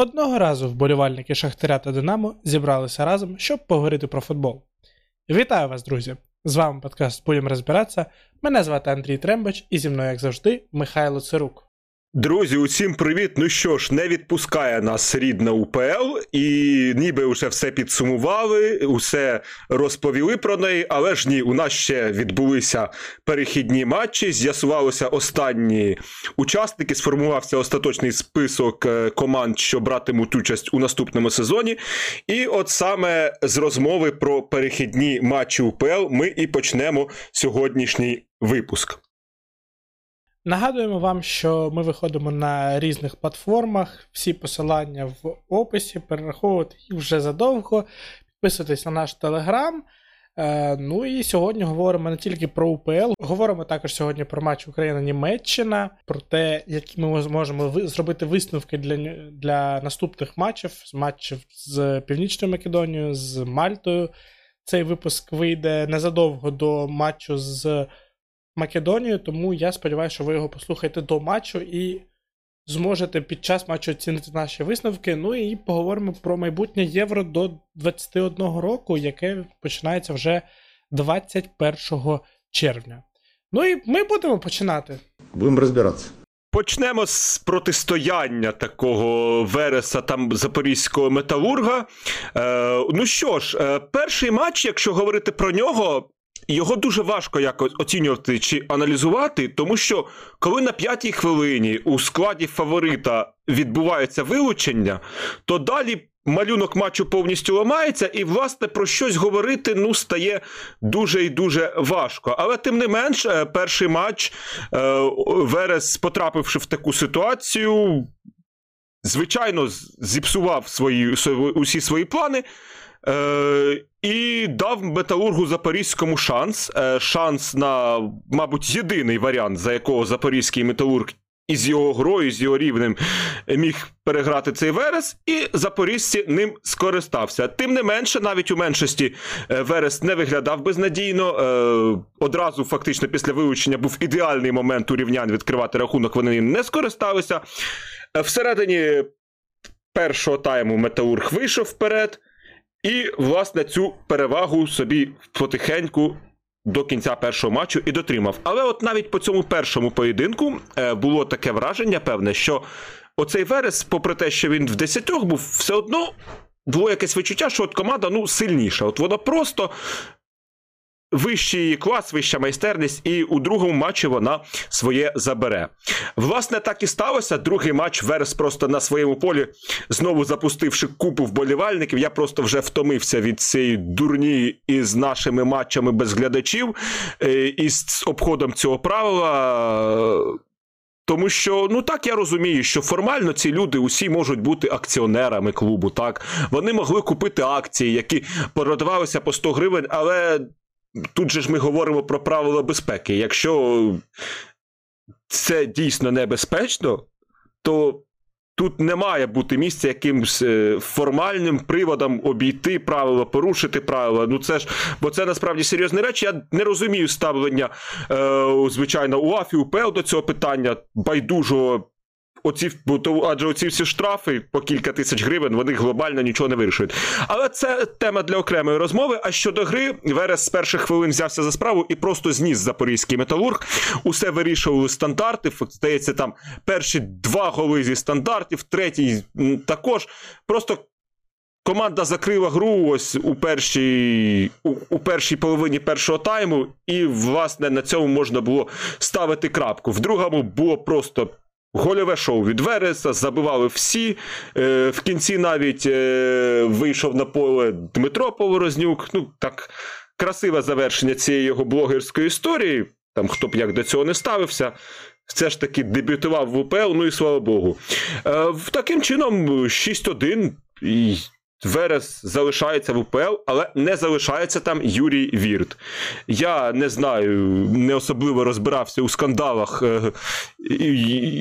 Одного разу вболівальники Шахтаря та Динамо зібралися разом, щоб поговорити про футбол. Вітаю вас, друзі! З вами подкаст Будемо розбиратися. Мене звати Андрій Трембач, і зі мною, як завжди, Михайло Цирук. Друзі, усім привіт! Ну що ж, не відпускає нас рідна УПЛ, і ніби вже все підсумували, усе розповіли про неї, але ж ні, у нас ще відбулися перехідні матчі. З'ясувалися останні учасники, сформувався остаточний список е, команд, що братимуть участь у наступному сезоні. І от саме з розмови про перехідні матчі УПЛ ми і почнемо сьогоднішній випуск. Нагадуємо вам, що ми виходимо на різних платформах, всі посилання в описі, перераховувати їх вже задовго. Підписуйтесь на наш телеграм. Ну і сьогодні говоримо не тільки про УПЛ, говоримо також сьогодні про матч Україна-Німеччина, про те, які ми зможемо зробити висновки для для наступних матчів, з матчів з Північною Македонією, з Мальтою. Цей випуск вийде незадовго до матчу з Македонію, тому я сподіваюся, що ви його послухаєте до матчу і зможете під час матчу оцінити наші висновки. Ну і поговоримо про майбутнє євро до 21 року, яке починається вже 21 червня. Ну і ми будемо починати. Будемо розбиратися. Почнемо з протистояння такого Вереса там запорізького металурга. Е, Ну що ж, е, перший матч, якщо говорити про нього, його дуже важко якось оцінювати чи аналізувати, тому що коли на п'ятій хвилині у складі фаворита відбувається вилучення, то далі. Малюнок матчу повністю ламається, і, власне, про щось говорити ну, стає дуже і дуже важко. Але тим не менш, е, перший матч е, Верес, потрапивши в таку ситуацію, звичайно, зіпсував свої, усі свої плани. Е, І дав металургу Запорізькому шанс. Е, Шанс на, мабуть, єдиний варіант, за якого запорізький металург із його грою, з його рівнем міг переграти цей Верес, і запорізьці ним скористався. Тим не менше, навіть у меншості е, Верес не виглядав безнадійно. Е, Одразу, фактично, після вилучення був ідеальний момент у рівнян відкривати рахунок. Вони ним не скориставися. Е, всередині першого тайму Металург вийшов вперед. І, власне, цю перевагу собі потихеньку до кінця першого матчу і дотримав. Але от навіть по цьому першому поєдинку е, було таке враження, певне, що оцей Верес, попри те, що він в десятьох був, все одно було якесь відчуття, що от команда ну, сильніша. От вона просто вищий клас, вища майстерність, і у другому матчі вона своє забере. Власне, так і сталося. Другий матч Верес просто на своєму полі, знову запустивши купу вболівальників. Я просто вже втомився від цієї дурні із нашими матчами без глядачів е, і з обходом цього правила. Тому що, ну так я розумію, що формально ці люди усі можуть бути акціонерами клубу. Так вони могли купити акції, які продавалися по 100 гривень, але тут же ж ми говоримо про правила безпеки. Якщо це дійсно небезпечно, то тут не має бути місця якимось е, формальним приводом обійти правила, порушити правила. Ну це ж, бо це насправді серйозні речі. Я не розумію ставлення, е, звичайно, УАФ і УПЛ до цього питання байдужого Оці, адже оці всі штрафи по кілька тисяч гривень, вони глобально нічого не вирішують. Але це тема для окремої розмови. А щодо гри, Верес з перших хвилин взявся за справу і просто зніс запорізький металург. Усе вирішували стандарти. Здається, там перші два голи зі стандартів, третій також. Просто команда закрила гру ось у першій у, у першій половині першого тайму, і, власне, на цьому можна було ставити крапку. В другому було просто. Гольове шоу від Вереса, забивали всі. Е, В кінці навіть е, вийшов на поле Дмитро Поворознюк. Ну, так, красиве завершення цієї його блогерської історії. Там хто б як до цього не ставився. Все ж таки дебютував в УПЛ, ну і слава Богу. Е, Таким чином, 6-1. Верес залишається в УПЛ, але не залишається там Юрій Вірт. Я не знаю, не особливо розбирався у скандалах, е,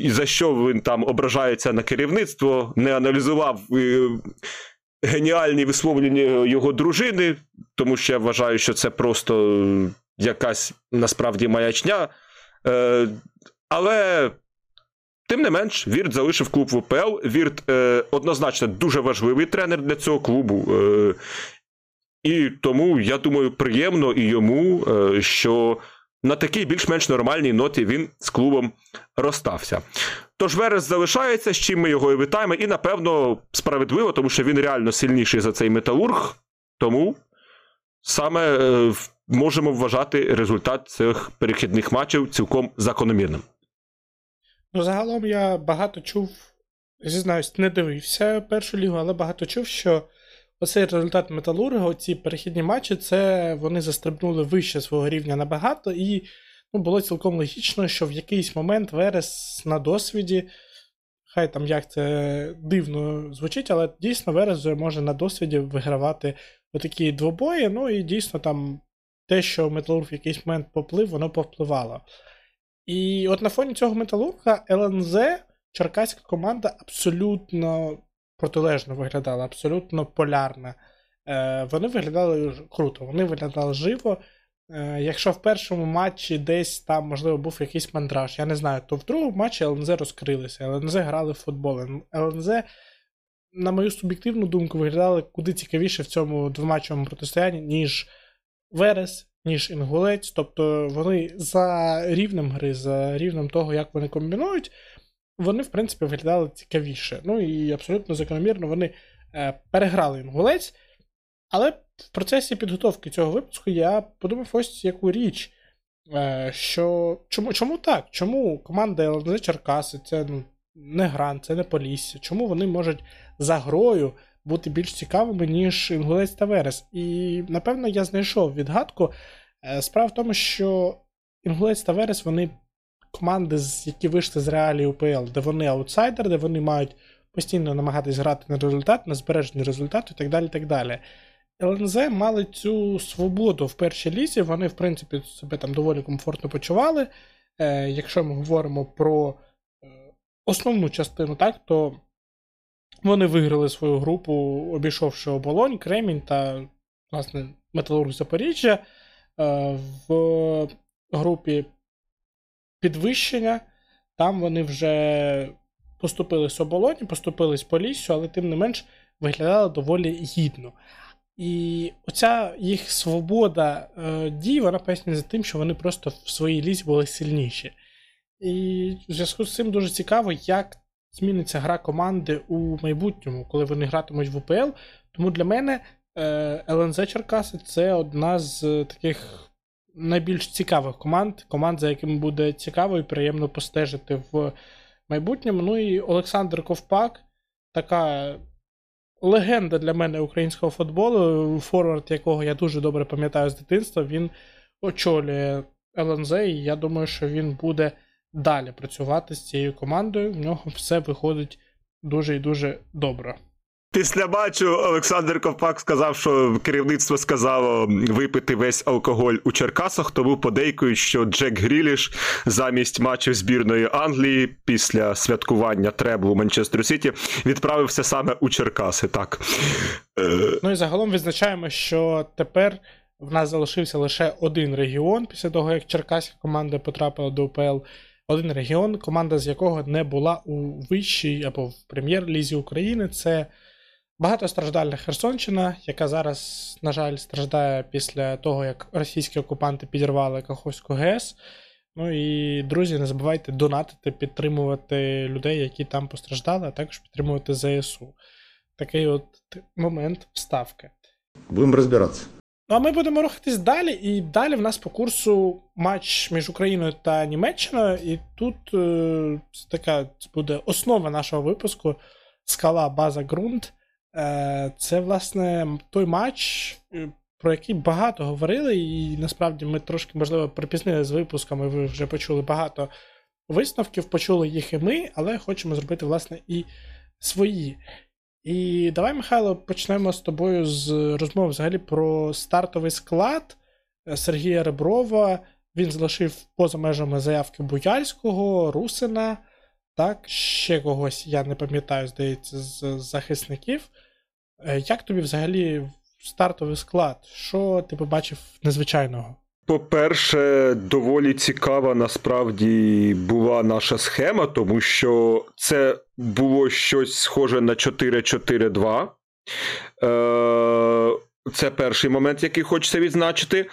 за що він там ображається на керівництво, не аналізував е, геніальні висловлення його дружини, тому що я вважаю, що це просто якась насправді маячня. Е, але Тим не менш, Вірт залишив клуб в УПЛ. Вірт е, однозначно дуже важливий тренер для цього клубу. Е, І тому, я думаю, приємно і йому, е, що на такій більш-менш нормальній ноті він з клубом розстався. Тож Верес залишається, з чим ми його і вітаємо, і, напевно, справедливо, тому що він реально сильніший за цей металург. Тому саме е, можемо вважати результат цих перехідних матчів цілком закономірним. Ну, загалом я багато чув, зізнаюсь, не дивився першу лігу, але багато чув, що оцей результат Металурга, ці перехідні матчі, це вони застрибнули вище свого рівня набагато, і ну, було цілком логічно, що в якийсь момент Верес на досвіді. Хай там як це дивно звучить, але дійсно Верес може на досвіді вигравати отакі двобої. Ну і дійсно там те, що Металург в якийсь момент поплив, воно повпливало. І от на фоні цього металурга ЛНЗ, черкаська команда абсолютно протилежно виглядала, абсолютно полярна. Е, Вони виглядали круто, вони виглядали живо. Е, Якщо в першому матчі десь там, можливо, був якийсь мандраж, я не знаю, то в другому матчі ЛНЗ розкрилися, ЛНЗ грали в футбол. ЛНЗ, на мою суб'єктивну думку, виглядали куди цікавіше в цьому двоматчевому протистоянні, ніж Верес, ніж інгулець. Тобто вони за рівнем гри, за рівнем того, як вони комбінують, вони, в принципі, виглядали цікавіше. Ну і абсолютно закономірно вони е, переграли інгулець. Але в процесі підготовки цього випуску я подумав ось яку річ. Е, що Чому чому так? Чому команда ЛНЗ Черкаси це ну, не Гран, це не Полісся? Чому вони можуть за грою бути більш цікавими, ніж Інгулець та Верес? І напевно я знайшов відгадку. Е, справа в тому, що Інгулець та Верес вони команди, які вийшли з реалії УПЛ, де вони аутсайдер, де вони мають постійно намагатись грати на результат, на збереження результату і так далі. так далі. ЛНЗ мали цю свободу в першій лізі, вони, в принципі, себе там доволі комфортно почували. Е, Якщо ми говоримо про е, основну частину, так, то вони виграли свою групу, обійшовши оболонь, Кремінь та, власне, Металург Запоріжжя. Е, в групі підвищення. Там вони вже поступили з оболоні, поступили з Поліссю, але тим не менш виглядали доволі гідно. І оця їх свобода е, дій, вона пояснює за тим, що вони просто в своїй лізі були сильніші. І в зв'язку з цим дуже цікаво, як зміниться гра команди у майбутньому, коли вони гратимуть в УПЛ. Тому для мене е, ЛНЗ Черкаси це одна з таких найбільш цікавих команд, команд, за якими буде цікаво і приємно постежити в майбутньому. Ну і Олександр Ковпак, така легенда для мене українського футболу, форвард якого я дуже добре пам'ятаю з дитинства, він очолює ЛНЗ, і я думаю, що він буде далі працювати з цією командою. В нього все виходить дуже і дуже добре. Після матчу Олександр Ковпак сказав, що керівництво сказало випити весь алкоголь у Черкасах, тому подейкують, що Джек Гріліш замість матчу збірної Англії після святкування треблу Манчестер Сіті відправився саме у Черкаси. Так. Ну і загалом відзначаємо, що тепер в нас залишився лише один регіон після того, як черкаська команда потрапила до УПЛ. Один регіон, команда з якого не була у вищій або в прем'єр-лізі України. Це Багатостраждальна Херсонщина, яка зараз, на жаль, страждає після того, як російські окупанти підірвали Каховську ГЕС. Ну і друзі, не забувайте донатити, підтримувати людей, які там постраждали, а також підтримувати ЗСУ. Такий от момент вставки. Будемо розбиратися. Ну, а ми будемо рухатись далі, і далі в нас по курсу матч між Україною та Німеччиною. І тут е, така буде основа нашого випуску: скала, база, ґрунт. Е, це, власне, той матч, е, про який багато говорили, і насправді ми трошки, можливо, припізнили з випусками, ви вже почули багато висновків, почули їх і ми, але хочемо зробити, власне, і свої. І давай, Михайло, почнемо з тобою з розмови взагалі про стартовий склад е, Сергія Реброва. Він залишив поза межами заявки Буяльського, Русина. Так, ще когось я не пам'ятаю, здається, з захисників. Е, як тобі взагалі стартовий склад? Що ти побачив незвичайного? По-перше, доволі цікава насправді була наша схема, тому що це було щось схоже на 4-4-2. Е, Це перший момент, який хочеться відзначити.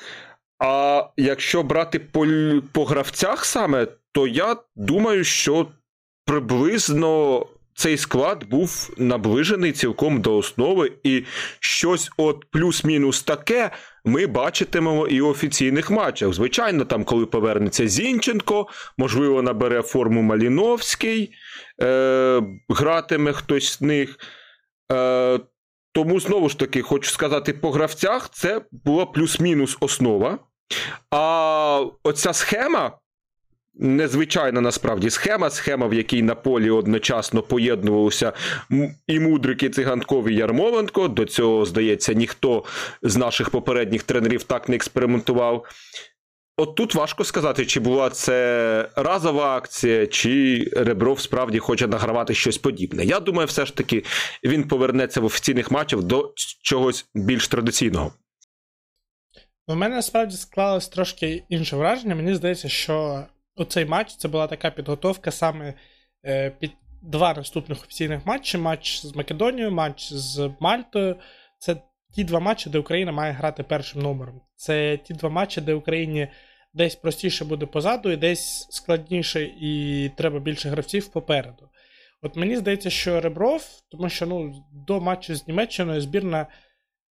А якщо брати по, по гравцях саме, то я думаю, що приблизно цей склад був наближений цілком до основи, і щось от плюс-мінус таке ми бачитимемо і у офіційних матчах. Звичайно, там, коли повернеться Зінченко, можливо, набере форму Маліновський, е, гратиме хтось з них. Е, Тому, знову ж таки, хочу сказати, по гравцях це була плюс-мінус основа. А оця схема незвичайна насправді схема, схема, в якій на полі одночасно поєднувалися і Мудрик, і Циганков, і Ярмоленко. До цього, здається, ніхто з наших попередніх тренерів так не експериментував. От тут важко сказати, чи була це разова акція, чи Ребров справді хоче награвати щось подібне. Я думаю, все ж таки він повернеться в офіційних матчах до чогось більш традиційного. У мене насправді склалось трошки інше враження. Мені здається, що оцей матч це була така підготовка саме е, під два наступних офіційних матчі: матч з Македонією, матч з Мальтою. Це ті два матчі, де Україна має грати першим номером. Це ті два матчі, де Україні десь простіше буде позаду, і десь складніше, і треба більше гравців попереду. От мені здається, що Ребров, тому що ну, до матчу з Німеччиною збірна.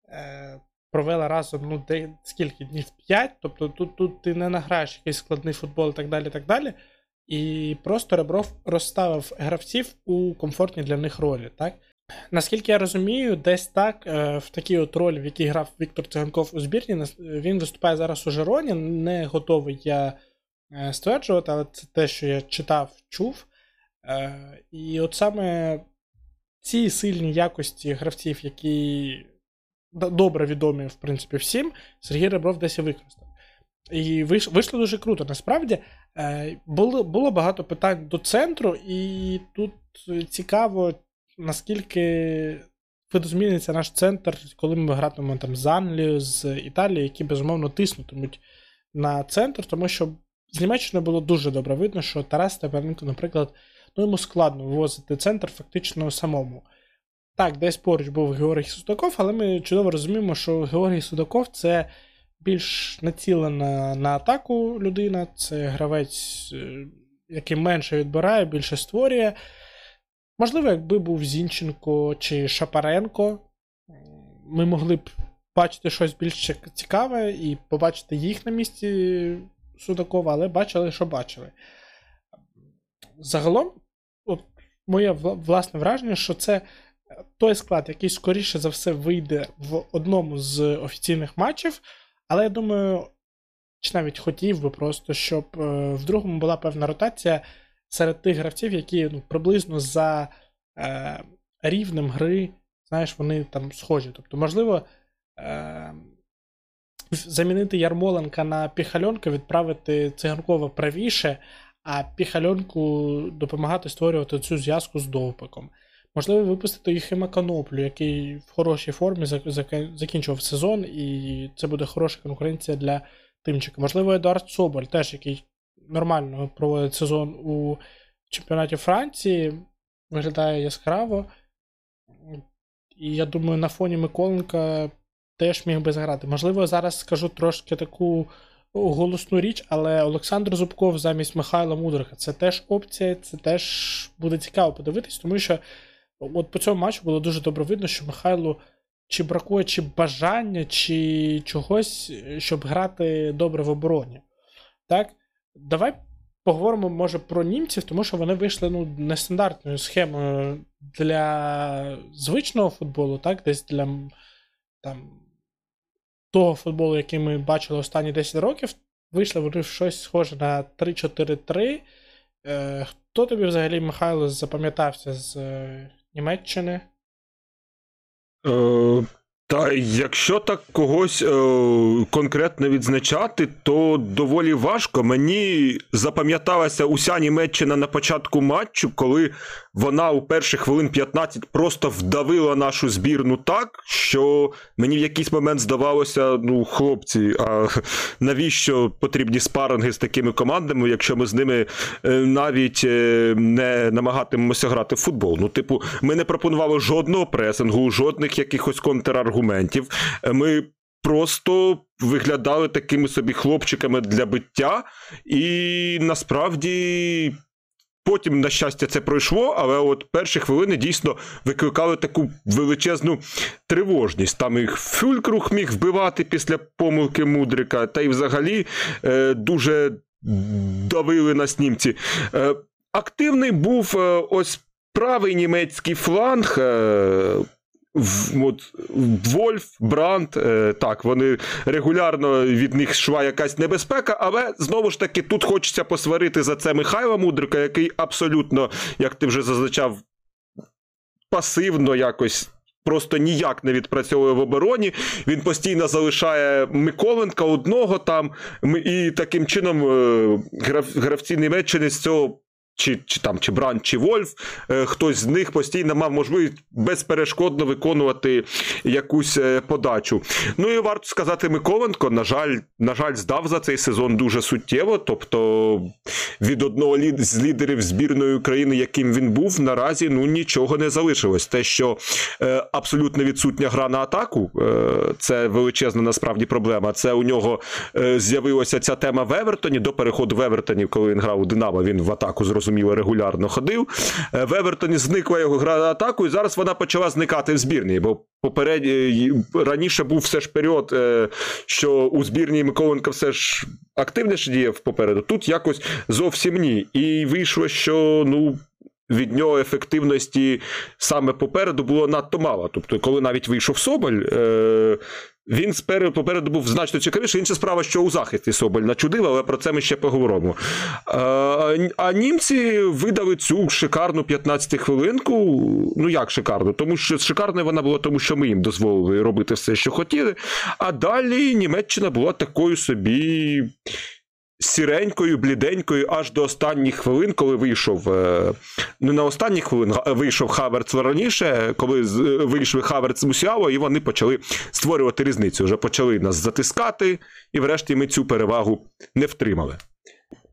Е, провела разом ну, де, скільки днів 5, тобто тут тут ти не награєш якийсь складний футбол і так далі. так далі. І просто Ребров розставив гравців у комфортній для них ролі. так? Наскільки я розумію, десь так, е, в такій от ролі, в якій грав Віктор Циганков у збірні, він виступає зараз у Жероні. Не готовий я е, стверджувати, але це те, що я читав, чув. Е, і от саме ці сильні якості гравців, які добре відомі, в принципі, всім, Сергій Ребров десь і використав. І вийшло дуже круто. Насправді е, було було багато питань до центру, і тут цікаво, наскільки видозміниться наш центр, коли ми гратимемо там з Англією, з Італією, які безумовно тиснутимуть на центр, тому що з Німеччини було дуже добре видно, що Тарас Степаненко, наприклад, ну йому складно вивозити центр фактично самому. Так, десь поруч був Георгій Судаков, але ми чудово розуміємо, що Георгій Судаков це більш націлена на атаку людина, це гравець, е, який менше відбирає, більше створює. Можливо, якби був Зінченко чи Шапаренко, ми могли б бачити щось більш цікаве і побачити їх на місці Судакова, але бачили, що бачили. Загалом, от моє власне враження, що це той склад, який скоріше за все вийде в одному з офіційних матчів, але я думаю, чи навіть хотів би просто, щоб е, в другому була певна ротація серед тих гравців, які ну, приблизно за е, рівнем гри, знаєш, вони там схожі. Тобто, можливо, е, замінити Ярмоленка на Піхальонка, відправити циганкова правіше, а Піхальонку допомагати створювати цю зв'язку з довпиком. Можливо, випустити Єхима Каноплю, який в хорошій формі закінчував сезон, і це буде хороша конкуренція для Тимчика. Можливо, Едуард Соболь, теж який нормально проводить сезон у чемпіонаті Франції, виглядає яскраво. І я думаю, на фоні Миколенка теж міг би заграти. Можливо, зараз скажу трошки таку голосну річ, але Олександр Зубков замість Михайла Мудрика це теж опція, це теж буде цікаво подивитись, тому що. От по цьому матчу було дуже добре видно, що Михайлу чи бракує чи бажання, чи чогось, щоб грати добре в обороні. Так? Давай поговоримо, може, про німців, тому що вони вийшли ну, нестандартною схемою для звичного футболу, так? десь для там, того футболу, який ми бачили останні 10 років. Вийшли вони в щось схоже на 3-4-3. Е, Хто тобі взагалі, Михайло, запам'ятався з Німеччини? Та якщо так когось е, конкретно відзначати, то доволі важко. Мені запам'яталася уся Німеччина на початку матчу, коли вона у перших хвилин 15 просто вдавила нашу збірну так, що мені в якийсь момент здавалося, ну, хлопці, а навіщо потрібні спаринги з такими командами, якщо ми з ними е, навіть е, не намагатимемося грати в футбол? Ну, типу, ми не пропонували жодного пресингу, жодних якихось контраргументів. Ми просто виглядали такими собі хлопчиками для биття, і насправді. Потім, на щастя, це пройшло, але от перші хвилини дійсно викликали таку величезну тривожність. Там їх Фюлькрух міг вбивати після помилки Мудрика, та й взагалі е, дуже давили на снімці. Е, Активний був е, ось правий німецький фланг. Е, от, Вольф, Бранд, е, так, вони регулярно від них йшла якась небезпека, але знову ж таки тут хочеться посварити за це Михайла Мудрика, який абсолютно, як ти вже зазначав, пасивно якось. Просто ніяк не відпрацьовує в обороні. Він постійно залишає Миколенка одного там, і таким чином е, гравці Німеччини з цього чи чи там чи Бран, чи Вольф, е, хтось з них постійно мав можливість безперешкодно виконувати якусь е, подачу. Ну і варто сказати, Миколенко, на жаль, на жаль, здав за цей сезон дуже суттєво. Тобто від одного з лідерів збірної України, яким він був, наразі ну нічого не залишилось. Те, що е, абсолютно відсутня гра на атаку, е, це величезна насправді проблема. Це у нього е, з'явилася ця тема в Евертоні до переходу в Евертоні, коли він грав у Динамо, він в атаку зрозумів зрозуміло, регулярно ходив. Е, в Евертоні зникла його гра на атаку, і зараз вона почала зникати в збірні. Бо поперед... раніше був все ж період, е, що у збірні Миколенка все ж активніше діяв попереду. Тут якось зовсім ні. І вийшло, що ну. Від нього ефективності саме попереду було надто мало. Тобто, коли навіть вийшов Соболь, е, він попереду був значно цікавіший. Інша справа, що у захисті Соболь начудив, але про це ми ще поговоримо. А, а німці видали цю шикарну 15 хвилинку. Ну як шикарну? Тому що шикарною вона була, тому що ми їм дозволили робити все, що хотіли. А далі Німеччина була такою собі сіренькою, бліденькою аж до останніх хвилин, коли вийшов е, не на останніх хвилин вийшов Хаверц раніше, коли вийшли Хаверц Мусіало, і вони почали створювати різницю. Вже почали нас затискати, і врешті ми цю перевагу не втримали.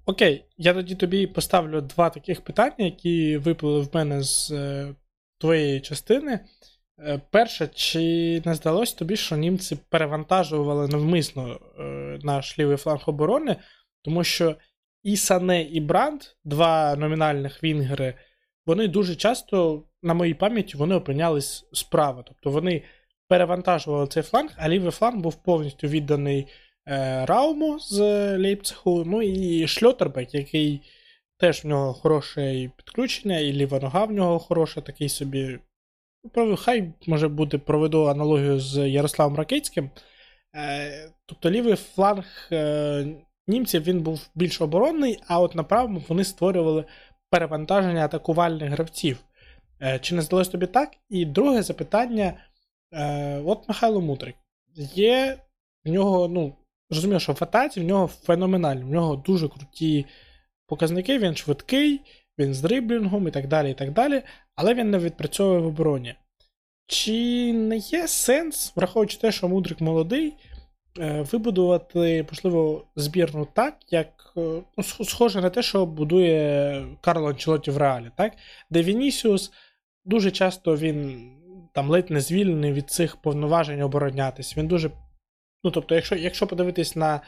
Окей, я тоді тобі поставлю два таких питання, які виплили в мене з е, твоєї частини. Е, перше, чи не здалося тобі, що німці перевантажували навмисно е, наш лівий фланг оборони? Тому що і Сане, і Бранд, два номінальних вінгери, вони дуже часто, на моїй пам'яті, вони опинялись справа. Тобто вони перевантажували цей фланг, а лівий фланг був повністю відданий е, Рауму з Лейпцигу, ну і Шльотербек, який теж в нього хороше підключення, і ліва нога в нього хороша, такий собі. Хай може буде проведу аналогію з Ярославом Ракицьким. Е, тобто лівий фланг е, німців він був більш оборонний, а от на правому вони створювали перевантаження атакувальних гравців. Е, чи не здалось тобі так? І друге запитання: е, от Михайло Мудрик. Є в нього, ну, розумію, що в атаці в нього феноменальні, в нього дуже круті показники, він швидкий, він з дриблінгом і так далі, і так далі, але він не відпрацьовує в обороні. Чи не є сенс, враховуючи те, що Мудрик молодий, вибудувати, можливо, збірну так, як е, ну, схоже на те, що будує Карло Анчелоті в реалі, так? де Вінісіус дуже часто він там ледь не звільнений від цих повноважень оборонятись. Він дуже. Ну, тобто, якщо якщо подивитись на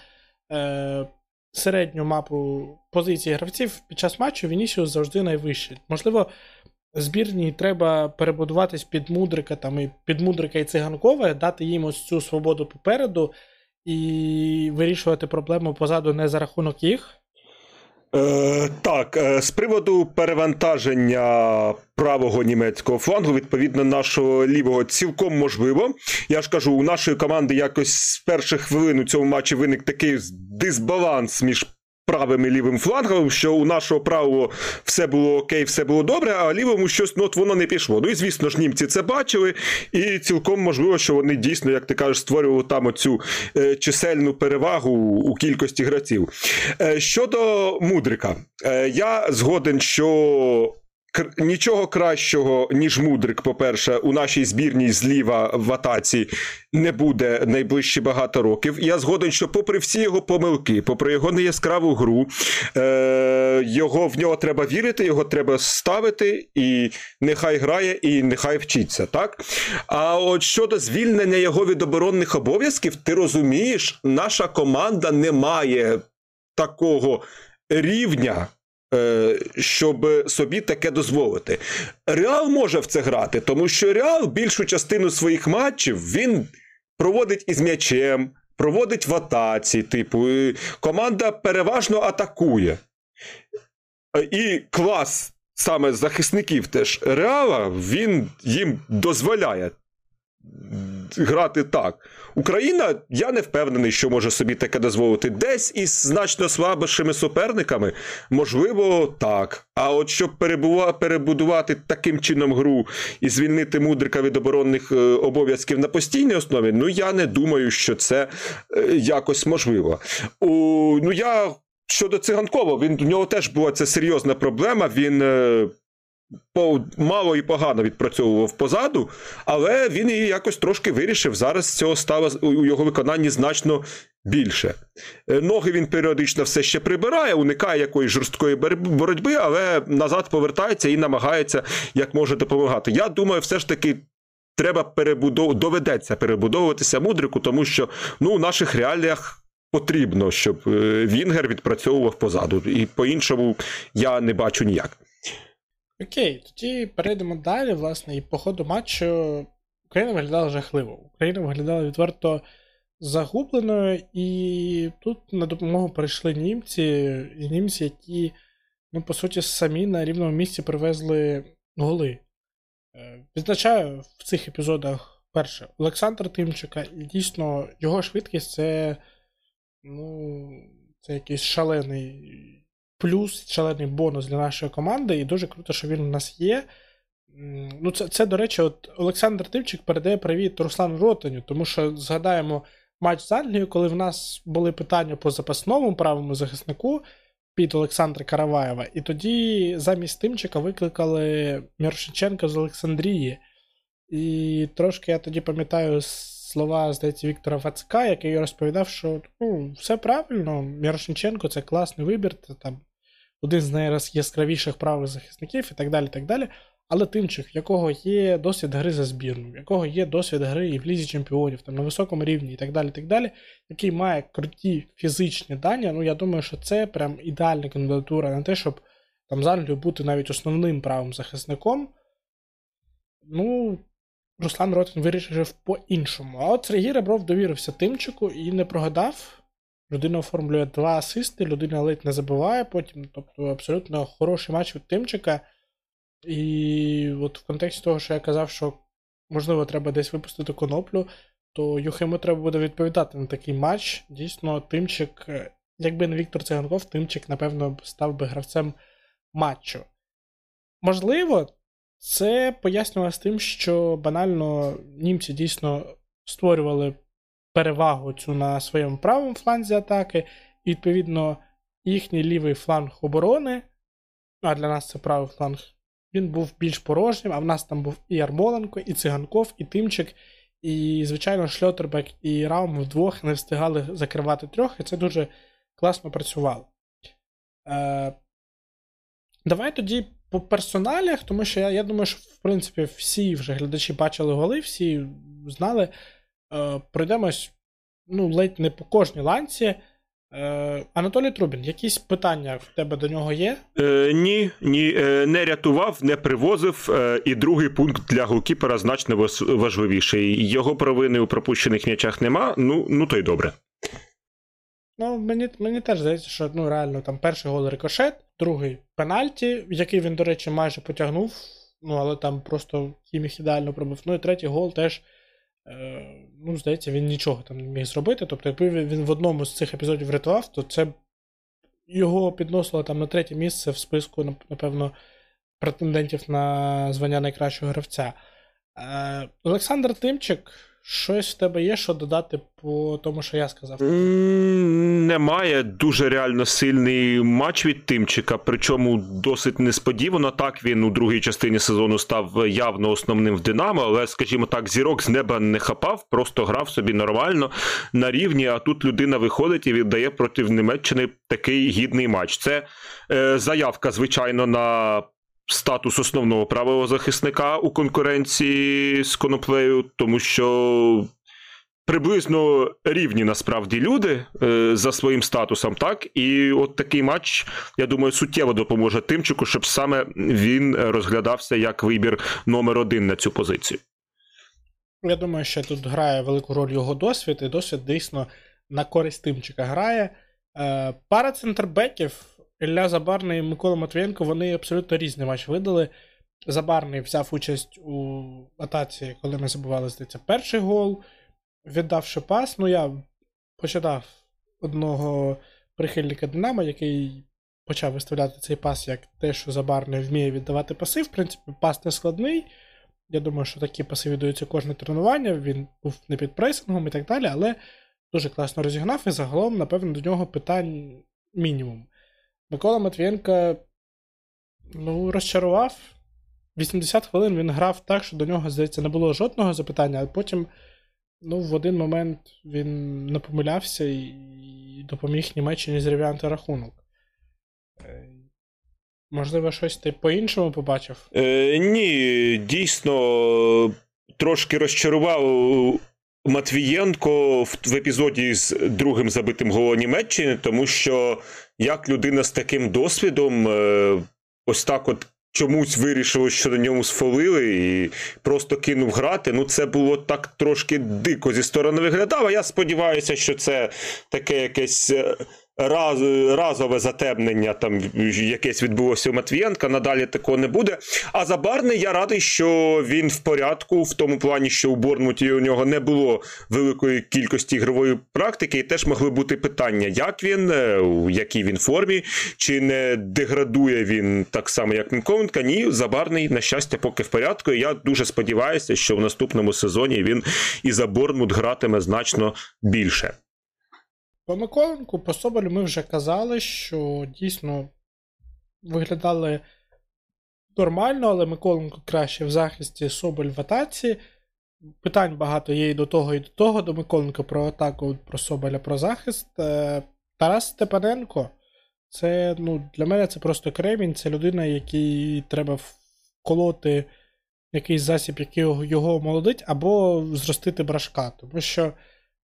е, середню мапу позицій гравців під час матчу, Вінісіус завжди найвищий. Можливо, збірній треба перебудуватись під Мудрика там, і під Мудрика і Циганкове, дати їм ось цю свободу попереду і вирішувати проблему позаду не за рахунок їх. Е, Так, е, з приводу перевантаження правого німецького флангу, відповідно, нашого лівого цілком можливо. Я ж кажу, у нашої команди якось з перших хвилин у цьому матчі виник такий дисбаланс між правим і лівим флангом, що у нашого правого все було окей, все було добре, а лівому щось ну, от воно не пішло. Ну і звісно ж, німці це бачили, і цілком можливо, що вони дійсно, як ти кажеш, створювали там оцю е, чисельну перевагу у кількості гравців. Е, щодо Мудрика, е, я згоден, що Нічого кращого, ніж Мудрик, по-перше, у нашій збірній зліва в атаці не буде найближчі багато років. Я згоден, що, попри всі його помилки, попри його неяскраву гру, е- його в нього треба вірити, його треба ставити, і нехай грає, і нехай вчиться. так? А от щодо звільнення його від оборонних обов'язків, ти розумієш, наша команда не має такого рівня. Е, щоб собі таке дозволити. Реал може в це грати, тому що Реал більшу частину своїх матчів він проводить із м'ячем, проводить в атаці, типу, команда переважно атакує. І клас саме захисників теж Реала він їм дозволяє грати так. Україна, я не впевнений, що може собі таке дозволити. Десь із значно слабшими суперниками, можливо, так. А от щоб перебудувати таким чином гру і звільнити мудрика від оборонних е, обов'язків на постійній основі, ну я не думаю, що це е, якось можливо. У, Ну я щодо циганкова, він у нього теж була це серйозна проблема. Він. Мало і погано відпрацьовував позаду, але він її якось трошки вирішив. Зараз цього стало у його виконанні значно більше. Е, ноги він періодично все ще прибирає, уникає якоїсь жорсткої боротьби, але назад повертається і намагається як може допомагати. Я думаю, все ж таки. Треба перебудов... доведеться перебудовуватися мудрику, тому що ну, у наших реаліях потрібно, щоб е, Вінгер відпрацьовував позаду. І по-іншому я не бачу ніяк. Окей, тоді перейдемо далі, власне, і по ходу матчу Україна виглядала жахливо. Україна виглядала відверто загубленою, і тут на допомогу прийшли німці, і німці, які, ну, по суті, самі на рівному місці привезли голи. Е, відзначаю в цих епізодах перше Олександр Тимчика, і дійсно його швидкість це, ну, це якийсь шалений плюс, шалений бонус для нашої команди, і дуже круто, що він у нас є. Ну, Це, це до речі, от Олександр Тимчик передає привіт Руслану Ротаню, тому що згадаємо матч з Англією, коли в нас були питання по запасному правому захиснику під Олександра Караваєва, і тоді замість Тимчика викликали Мірошиченка з Олександрії. І трошки я тоді пам'ятаю слова, здається, Віктора Вацка, який розповідав, що ну, все правильно, Мірошниченко це класний вибір, це там один з найяскравіших правих захисників і так далі. так далі. Але Тимчик, якого є досвід гри за збірну, якого є досвід гри і в лізі чемпіонів, там на високому рівні і так далі, так далі, який має круті фізичні дані, ну я думаю, що це прям ідеальна кандидатура на те, щоб там з Англією бути навіть основним правим захисником. Ну, Руслан Ротин вирішив по-іншому. А от Сергій Ребров довірився Тимчику і не прогадав. Людина оформлює два асисти, людина ледь не забиває потім. Тобто абсолютно хороший матч від Тимчика. І от в контексті того, що я казав, що можливо треба десь випустити коноплю, то Юхиму треба буде відповідати на такий матч. Дійсно, Тимчик, якби не Віктор Циганков, Тимчик, напевно, став би гравцем матчу. Можливо, це пояснювалося тим, що банально німці дійсно створювали перевагу цю на своєму правому фланзі атаки, і, відповідно, їхній лівий фланг оборони, а для нас це правий фланг, він був більш порожнім, а в нас там був і Ярмоленко, і Циганков, і Тимчик, і, звичайно, Шльотербек і Раум вдвох не встигали закривати трьох, і це дуже класно працювало. Е, Давай тоді по персоналях, тому що я я думаю, що в принципі всі вже глядачі бачили голи, всі знали. Е, Пройдемось ну, ледь не по кожній ланці. Е, Анатолій Трубін, якісь питання в тебе до нього є? Е, Ні, ні, е, не рятував, не привозив. Е, і другий пункт для голкіпера значно важливіший. Його провини у пропущених м'ячах нема. Ну, ну то й добре. Ну, мені мені теж здається, що ну, реально там перший гол рикошет, другий пенальті, який він, до речі, майже потягнув, ну, але там просто Кіміх ідеально пробив. Ну і третій гол теж, ну, здається, він нічого там не міг зробити. Тобто, якби він в одному з цих епізодів врятував, то це його підносило там на третє місце в списку, напевно, претендентів на звання найкращого гравця. Е, Олександр Тимчик. Щось в тебе є, що додати по тому, що я сказав? Немає дуже реально сильний матч від Тимчика, причому досить несподівано. Так він у другій частині сезону став явно основним в Динамо, але, скажімо так, зірок з неба не хапав, просто грав собі нормально на рівні. А тут людина виходить і віддає проти Німеччини такий гідний матч. Це е, заявка, звичайно, на статус основного правого захисника у конкуренції з коноплею, тому що приблизно рівні насправді люди е, за своїм статусом, так? І от такий матч, я думаю, суттєво допоможе Тимчику, щоб саме він розглядався як вибір номер один на цю позицію. Я думаю, що тут грає велику роль його досвід, і досвід дійсно на користь Тимчика грає. Е, пара центрбеків Ілля Забарний і Микола Матвієнко вони абсолютно різний матч видали. Забарний взяв участь у атаці, коли ми забували, здається, перший гол, віддавши пас. Ну, я почитав одного прихильника Динамо, який почав виставляти цей пас як те, що Забарний вміє віддавати паси. В принципі, пас не складний. Я думаю, що такі паси віддаються кожне тренування. Він був не під пресингом і так далі, але дуже класно розігнав і загалом, напевно, до нього питань мінімум. Микола Матвієнко ну, розчарував. 80 хвилин він грав так, що до нього, здається, не було жодного запитання, а потім ну, в один момент він не помилявся і допоміг Німеччині зрівняти рахунок. Е, можливо, щось ти по-іншому побачив? Е, Ні, дійсно трошки розчарував Матвієнко в епізоді з другим забитим голом Німеччини, тому що як людина з таким досвідом, е, ось так от. Чомусь вирішили, що на ньому сфолили і просто кинув грати. Ну, це було так трошки дико зі сторони виглядало. Я сподіваюся, що це таке якесь е, раз, разове затемнення там якесь відбулося у Матвієнка. Надалі такого не буде. А Забарний я радий, що він в порядку, в тому плані, що у Борнмуті у нього не було великої кількості ігрової практики, і теж могли бути питання, як він, е, у якій він формі, чи не деградує він так само, як Мінковенка. Ні, Забарний, на щастя, поки в порядку. І я дуже сподіваюся, що в наступному сезоні він і за Борнмут гратиме значно більше. По Миколенку, по Соболю ми вже казали, що дійсно виглядали нормально, але Миколенко краще в захисті Соболь в атаці. Питань багато є і до того, і до того. До Миколенка про атаку, про Соболя, про захист. Е, Тарас Степаненко. Це, ну, для мене це просто кремінь, це людина, якій треба вколоти якийсь засіб, який його молодить, або зростити брашка. Тому що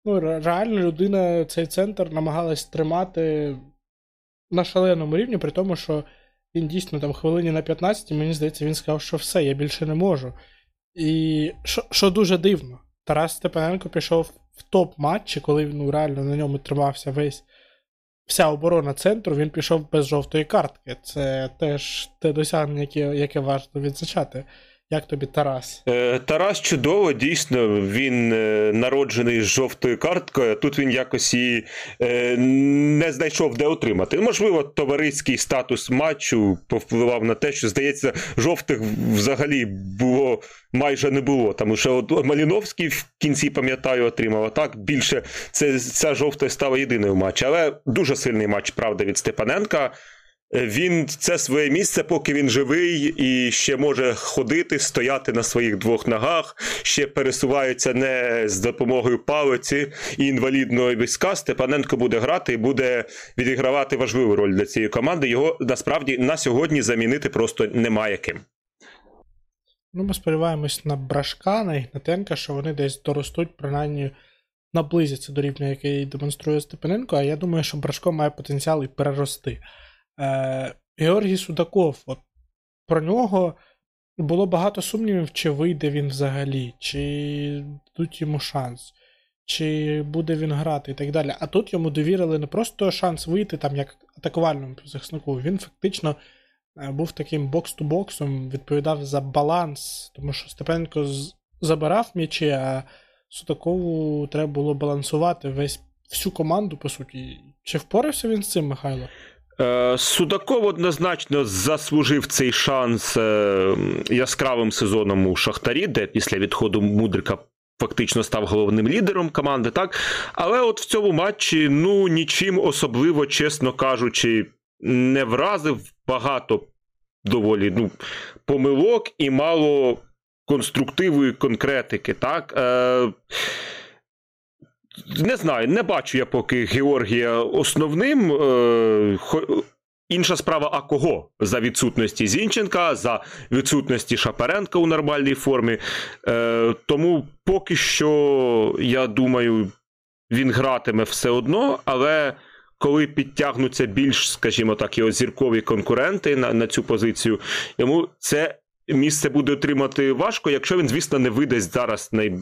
ну, реально людина цей центр намагалась тримати на шаленому рівні, при тому, що він дійсно там хвилині на 15, мені здається, він сказав, що все, я більше не можу. І що що дуже дивно, Тарас Степаненко пішов в топ-матчі, коли ну, реально на ньому тримався весь вся оборона центру, він пішов без жовтої картки. Це теж те досягнення, яке, яке варто відзначати. Як тобі Тарас? Е, Тарас чудово, дійсно, він е, народжений з жовтою карткою. Тут він якось і е, не знайшов де отримати. Можливо, товариський статус матчу повпливав на те, що, здається, жовтих взагалі було майже не було. Тому що от Маліновський в кінці, пам'ятаю, отримав. А так більше це, ця жовта стала єдиною матчі. Але дуже сильний матч, правда, від Степаненка. Він це своє місце, поки він живий і ще може ходити, стояти на своїх двох ногах, ще пересувається не з допомогою палиці і інвалідного війська. Степаненко буде грати і буде відігравати важливу роль для цієї команди. Його насправді на сьогодні замінити просто немає ким. Ну, ми сподіваємось на Брашка, на Ігнатенка, що вони десь доростуть, принаймні наблизяться до рівня, який демонструє Степаненко. А я думаю, що Брашко має потенціал і перерости. Е, Георгій Судаков, от про нього було багато сумнівів, чи вийде він взагалі, чи дадуть йому шанс, чи буде він грати і так далі. А тут йому довірили не просто шанс вийти там як атакувальному захиснику, він фактично е, був таким бокс-ту-боксом, відповідав за баланс, тому що Степенко забирав м'ячі, а Судакову треба було балансувати весь всю команду, по суті. Чи впорався він з цим, Михайло? Е, Судаков однозначно заслужив цей шанс е, яскравим сезоном у Шахтарі, де після відходу Мудрика фактично став головним лідером команди, так? Але от в цьому матчі, ну, нічим особливо, чесно кажучи, не вразив багато доволі ну, помилок і мало конструктиву і конкретики. так? Е, Не знаю, не бачу я поки Георгія основним. Е, Інша справа, а кого? За відсутності Зінченка, за відсутності Шапаренка у нормальній формі. Е, Тому поки що, я думаю, він гратиме все одно, але коли підтягнуться більш, скажімо так, його зіркові конкуренти на, на цю позицію, йому це місце буде отримати важко, якщо він, звісно, не видасть зараз най...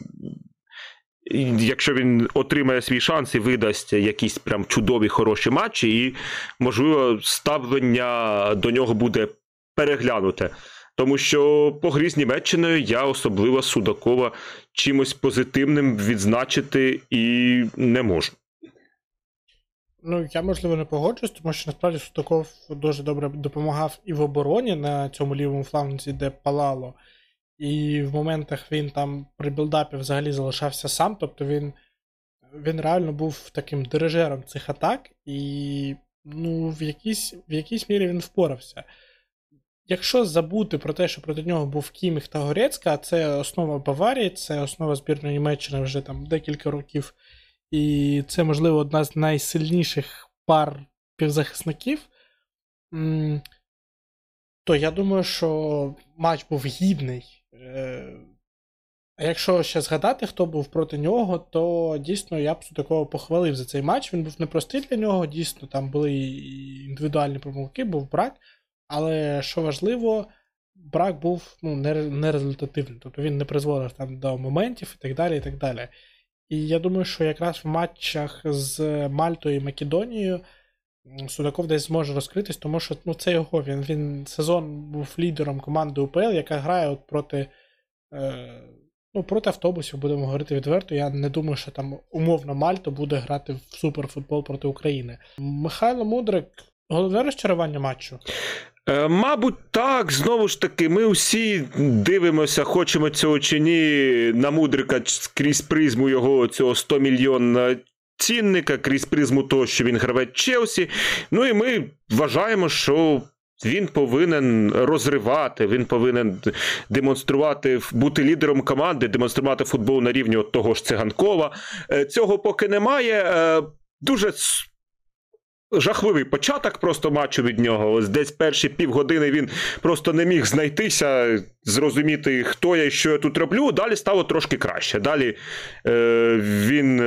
Якщо він отримає свій шанс і видасть якісь прям чудові хороші матчі, і, можливо, ставлення до нього буде переглянуте. Тому що по грі з Німеччиною я особливо Судакова чимось позитивним відзначити і не можу. Ну, я, можливо, не погоджуюсь, тому що насправді Судаков дуже добре допомагав і в обороні на цьому лівому фланзі, де палало. І в моментах він там при білдапі взагалі залишався сам. Тобто він він реально був таким дирижером цих атак, і ну, в якійсь в якійсь мірі він впорався. Якщо забути про те, що проти нього був Кіміх та Горецка, це основа Баварії, це основа збірної Німеччини вже там декілька років. І це, можливо, одна з найсильніших пар півзахисників. То я думаю, що матч був гідний. Е, а якщо ще згадати, хто був проти нього, то дійсно я б такого похвалив за цей матч. Він був непростий для нього, дійсно, там були індивідуальні помилки, був брак. Але що важливо, брак був ну, нерезультативний. Тобто він не призводив там до моментів і так далі. І так далі. І я думаю, що якраз в матчах з Мальтою і Македонією Судаков десь зможе розкритись, тому що ну, це його. Він він сезон був лідером команди УПЛ, яка грає от проти е, ну, проти автобусів, будемо говорити відверто. Я не думаю, що там умовно Мальто буде грати в суперфутбол проти України. Михайло Мудрик, головне розчарування матчу. Е, мабуть, так, знову ж таки, ми всі дивимося, хочемо цього чи ні, на Мудрика крізь призму його цього 100 мільйонна цінника, крізь призму того, що він гравець Челсі. Ну і ми вважаємо, що. Він повинен розривати, він повинен демонструвати, бути лідером команди, демонструвати футбол на рівні от того ж циганкова. Е, цього поки немає. Е, дуже жахливий початок просто матчу від нього. Ось десь перші півгодини він просто не міг знайтися, зрозуміти, хто я і що я тут роблю. Далі стало трошки краще. Далі е, він.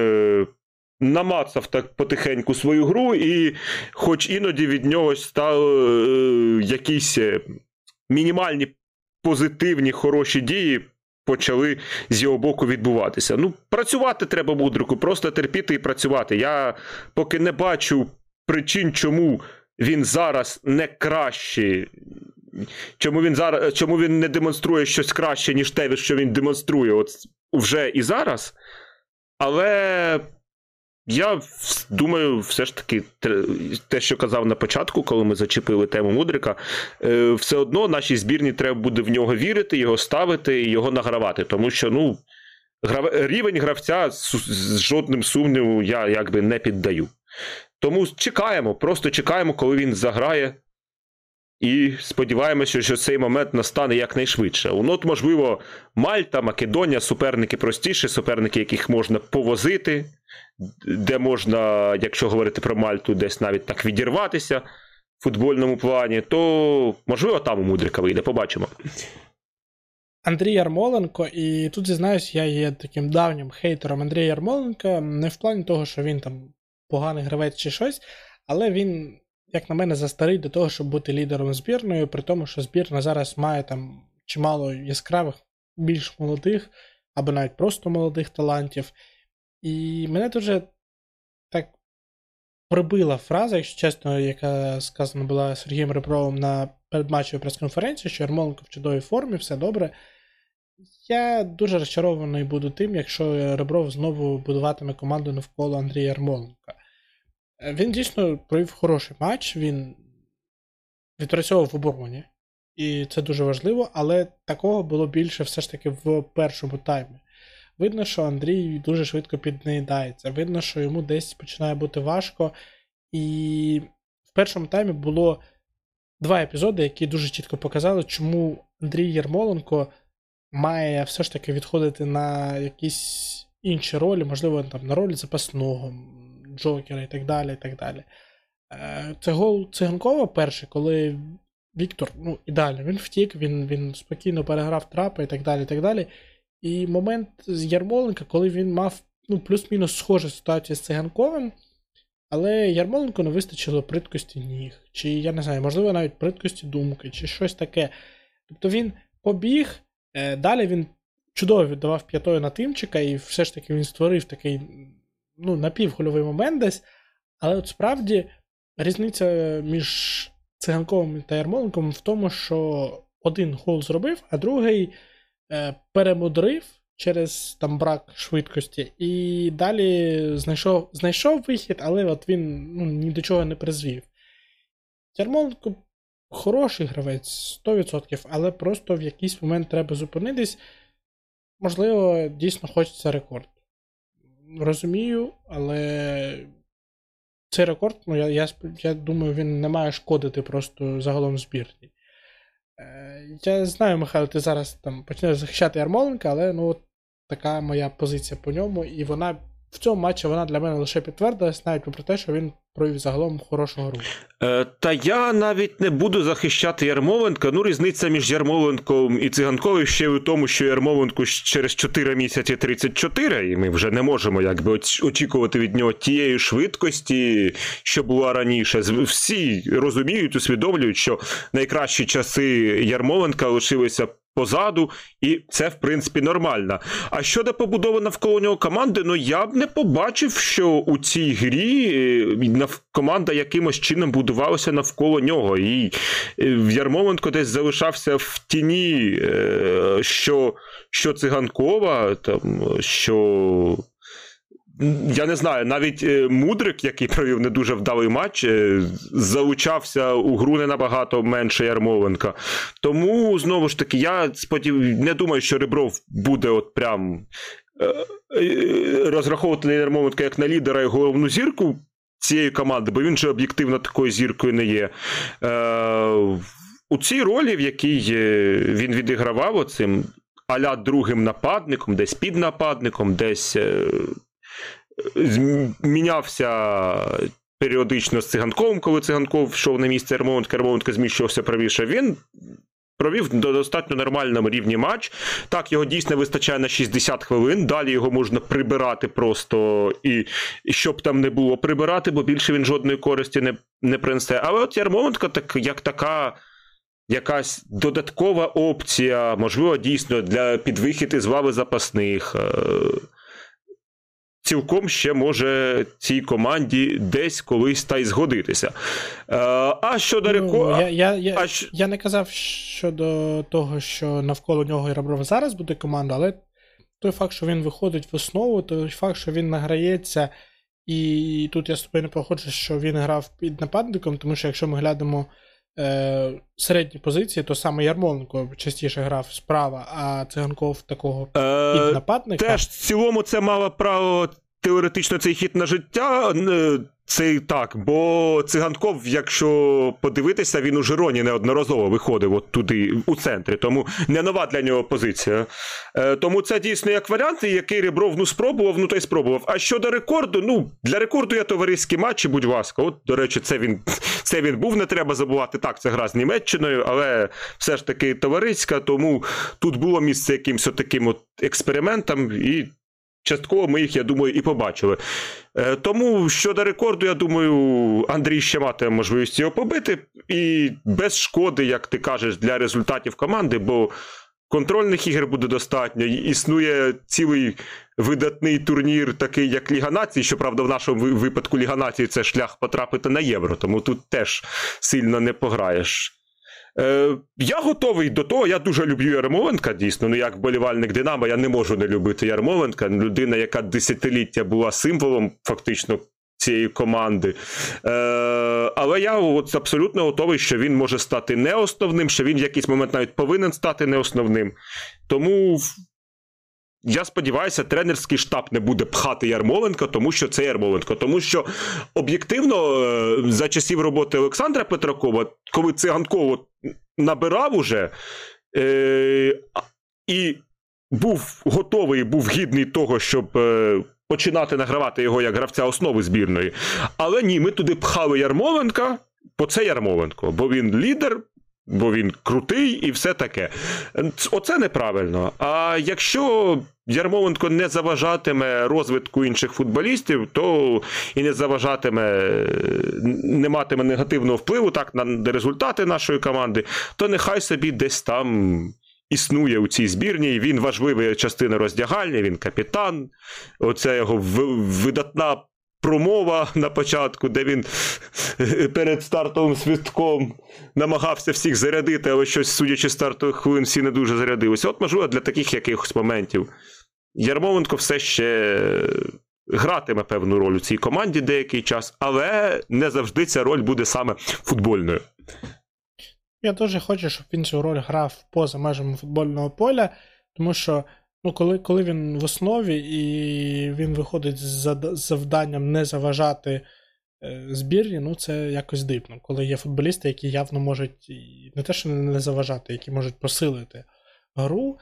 Намацав так потихеньку свою гру, і хоч іноді від нього стали е, якісь е, мінімальні позитивні хороші дії, почали з його боку відбуватися. Ну, працювати треба мудрику, просто терпіти і працювати. Я поки не бачу причин, чому він зараз не кращий. Чому він зараз, чому він не демонструє щось краще, ніж те, що він демонструє от вже і зараз. Але я думаю, все ж таки, те, що казав на початку, коли ми зачепили тему Мудрика, е, все одно нашій збірні треба буде в нього вірити, його ставити і його награвати. Тому що, ну, рівень гравця з жодним сумнівом я якби не піддаю. Тому чекаємо, просто чекаємо, коли він заграє. І сподіваємося, що цей момент настане якнайшвидше. Ну, от, можливо, Мальта, Македонія, суперники простіші, суперники, яких можна повозити, де можна, якщо говорити про Мальту, десь навіть так відірватися в футбольному плані, то можливо там у Мудрика вийде, побачимо. Андрій Ярмоленко, і тут зізнаюсь, я є таким давнім хейтером Андрія Ярмоленка, не в плані того, що він там поганий гравець чи щось, але він, як на мене, застарий до того, щоб бути лідером збірної, при тому, що збірна зараз має там чимало яскравих, більш молодих, або навіть просто молодих талантів. І мене дуже так прибила фраза, якщо чесно, яка сказана була Сергієм Ребровим на передматчевій прес-конференції, що Ярмоленко в чудовій формі, все добре. Я дуже розчарований буду тим, якщо Ребров знову будуватиме команду навколо Андрія Ярмоленка. Він дійсно провів хороший матч, він відпрацьовував в обороні. І це дуже важливо, але такого було більше все ж таки в першому таймі. Видно, що Андрій дуже швидко піднаїдається. Видно, що йому десь починає бути важко. І в першому таймі було два епізоди, які дуже чітко показали, чому Андрій Єрмоленко має все ж таки відходити на якісь інші ролі, можливо, там на ролі запасного, Джокера і так далі. і так далі. Е, це гол циганкова перший, коли Віктор, ну, ідеально, він втік, він він спокійно переграв трапи і так далі. І так далі. І момент з Ярмоленка, коли він мав ну, плюс-мінус схожу ситуацію з циганковим, але Ярмоленко не вистачило приткості ніг, чи, я не знаю, можливо, навіть приткості думки, чи щось таке. Тобто він побіг, е, далі він чудово віддавав п'ятою на Тимчика, і все ж таки він створив такий ну, напівгольовий момент десь. Але от справді різниця між циганковим та Ярмоленком в тому, що один гол зробив, а другий е, перемудрив через там брак швидкості, і далі знайшов знайшов вихід, але от він ну, ні до чого не призвів. Ярмоленко хороший гравець, 100%, але просто в якийсь момент треба зупинитись. Можливо, дійсно хочеться рекорд. Розумію, але цей рекорд, ну, я я, я думаю, він не має шкодити просто загалом збірні. Е, Я знаю, Михайло, ти зараз там почнеш захищати Ярмоленка, але ну, така моя позиція по ньому, і вона в цьому матчі вона для мене лише підтвердилась, навіть попри те, що він провів загалом хорошого руку. Е, Та я навіть не буду захищати Ярмоленка. Ну, різниця між Ярмоленком і Циганковим ще в тому, що Ярмоленку через 4 місяці 34, і ми вже не можемо якби очікувати від нього тієї швидкості, що була раніше. Всі розуміють, усвідомлюють, що найкращі часи Ярмоленка лишилися позаду, і це, в принципі, нормально. А щодо побудови навколо нього команди, ну я б не побачив, що у цій грі е, команда якимось чином будувалася навколо нього. І е, Ярмоленко десь залишався в тіні, е, що що циганкова, там, що я не знаю, навіть е, Мудрик, який провів не дуже вдалий матч, залучався у гру не набагато менше Ярмоленка. Тому, знову ж таки, я сподів... не думаю, що Ребров буде от прям розраховувати на Ярмоленка як на лідера і головну зірку цієї команди, бо він же об'єктивно такою зіркою не є. У цій ролі, в якій він відігравав оцим аля другим нападником, десь під нападником, десь змінявся періодично з циганковим, коли циганков йшов на місце Ермонтка, Ермонтка зміщувався правіше. Він. Провів до достатньо нормальному рівні матч. Так, його дійсно вистачає на 60 хвилин. Далі його можна прибирати просто і, і щоб там не було прибирати, бо більше він жодної користі не не принесе. Але от Ярмоленко, так як така якась додаткова опція, можливо, дійсно для підвихід із лави запасних. Е, цілком ще може цій команді десь колись та й згодитися. Е, а щодо. Ну, я я, я, а... я не казав щодо того, що навколо нього і Рабров зараз буде команда, але той факт, що він виходить в основу, той факт, що він награється, і тут я з тобою не походжу, що він грав під нападником, тому що якщо ми глянемо е, середні позиції, то саме Ярмоленко частіше грав справа, а циганков такого е, нападника. Теж в цілому це мало право теоретично цей хід на життя. Це так, бо циганков, якщо подивитися, він у Жироні неодноразово виходив от туди, у центрі, тому не нова для нього позиція. Е, Тому це дійсно як варіант, який Ребров ну спробував, ну та й спробував. А щодо рекорду, ну для рекорду є товариські матчі, будь ласка. От, до речі, це він це він був, не треба забувати. Так, це гра з Німеччиною, але все ж таки товариська, тому тут було місце якимось таким от експериментам, і частково ми їх, я думаю, і побачили. Е, тому щодо рекорду, я думаю, Андрій ще матиме можливість його побити. І без шкоди, як ти кажеш, для результатів команди, бо контрольних ігор буде достатньо. Існує цілий видатний турнір, такий як Ліга Націй. Щоправда, в нашому випадку Ліга Націй це шлях потрапити на євро, тому тут теж сильно не пограєш. Е, Я готовий до того. Я дуже люблю Ярмоленка, дійсно. Ну, як болівальник Динамо, я не можу не любити Ярмоленка. Людина, яка десятиліття була символом, фактично. цієї команди. Е, Але я от абсолютно готовий, що він може стати не основним, що він в якийсь момент навіть повинен стати не основним. Тому. Я сподіваюся, тренерський штаб не буде пхати Ярмоленка, тому що це Ярмоленко. Тому що об'єктивно, е, за часів роботи Олександра Петракова, коли циганково набирав уже е, і був готовий, був гідний того, щоб е, починати награвати його як гравця основи збірної. Але ні, ми туди пхали Ярмоленка, бо це Ярмоленко, бо він лідер. Бо він крутий і все таке. Оце неправильно. А якщо Ярмоленко не заважатиме розвитку інших футболістів, то і не заважатиме, не матиме негативного впливу так на результати нашої команди, то нехай собі десь там існує у цій збірні. Він важлива частина роздягальні, він капітан. Оце його видатна промова на початку, де він перед стартовим свистком намагався всіх зарядити, але щось, судячи стартових хвилин, всі не дуже зарядилися. От, можливо, для таких якихось моментів. Ярмоленко все ще гратиме певну роль у цій команді деякий час, але не завжди ця роль буде саме футбольною. Я дуже хочу, щоб він цю роль грав поза межами футбольного поля, тому що ну, коли коли він в основі і він виходить з завданням не заважати е, збірні, ну це якось дивно. Коли є футболісти, які явно можуть не те, що не заважати, які можуть посилити гру.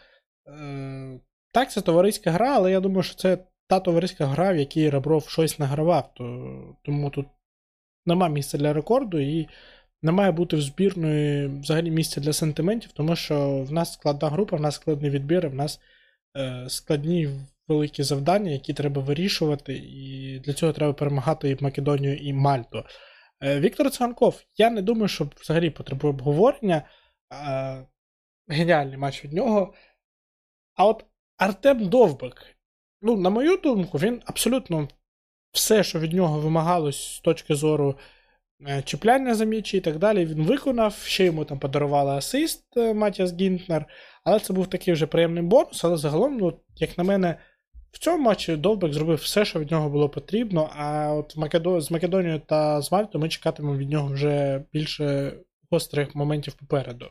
Е, так, це товариська гра, але я думаю, що це та товариська гра, в якій Ребров щось награвав. То, Тому тут нема місця для рекорду і не має бути в збірної взагалі місця для сентиментів, тому що в нас складна група, в нас складні відбіри, в нас складні великі завдання, які треба вирішувати, і для цього треба перемагати і Македонію, і Мальту. Е, Віктор Циганков, я не думаю, що взагалі потребує обговорення. Е, геніальний матч від нього. А от Артем Довбик, ну, на мою думку, він абсолютно все, що від нього вимагалось з точки зору Е, чіпляння за м'ячі і так далі. Він виконав, ще йому там подарували асист е, Матіас Гінтнер. Але це був такий вже приємний бонус. Але загалом, ну, як на мене, в цьому матчі Довбек зробив все, що від нього було потрібно. А от з Македонією та з Мальтою ми чекатимемо від нього вже більше гострих моментів попереду.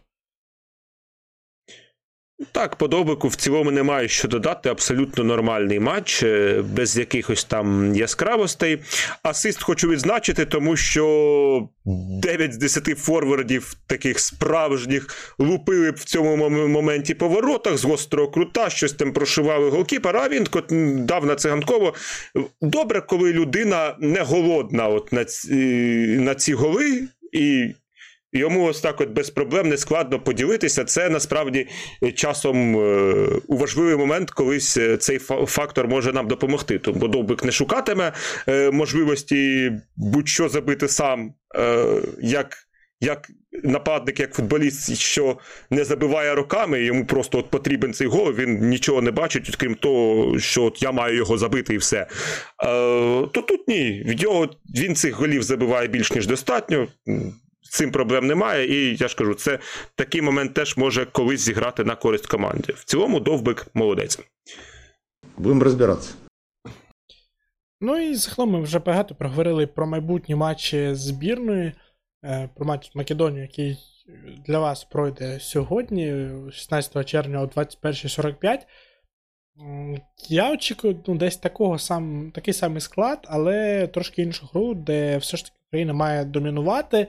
Так, подобику в цілому немає що додати. Абсолютно нормальний матч, е, без якихось там яскравостей. Асист хочу відзначити, тому що 9 з 10 форвардів таких справжніх лупили в цьому моменті по воротах з гострого крута, щось там прошивали голкіпер, а він дав на циганково. Добре, коли людина не голодна от на ці, на ці голи. І Йому ось так от без проблем не складно поділитися. Це насправді часом е, у важливий момент колись е, цей фактор може нам допомогти. Тому Довбик не шукатиме е, можливості будь-що забити сам, як як нападник, як футболіст, що не забиває роками, йому просто от потрібен цей гол, він нічого не бачить, крім того, що от я маю його забити і все. То тут ні. Від його він цих голів забиває більш ніж достатньо цим проблем немає, і я ж кажу, це такий момент теж може колись зіграти на користь команді. В цілому довбик молодець. Будемо розбиратися. Ну і загалом ми вже багато проговорили про майбутні матчі збірної, е, про матч з Македонією, який для вас пройде сьогодні, 16 червня о 21.45. Я очікую ну, десь такого сам, такий самий склад, але трошки іншу гру, де все ж таки Україна має домінувати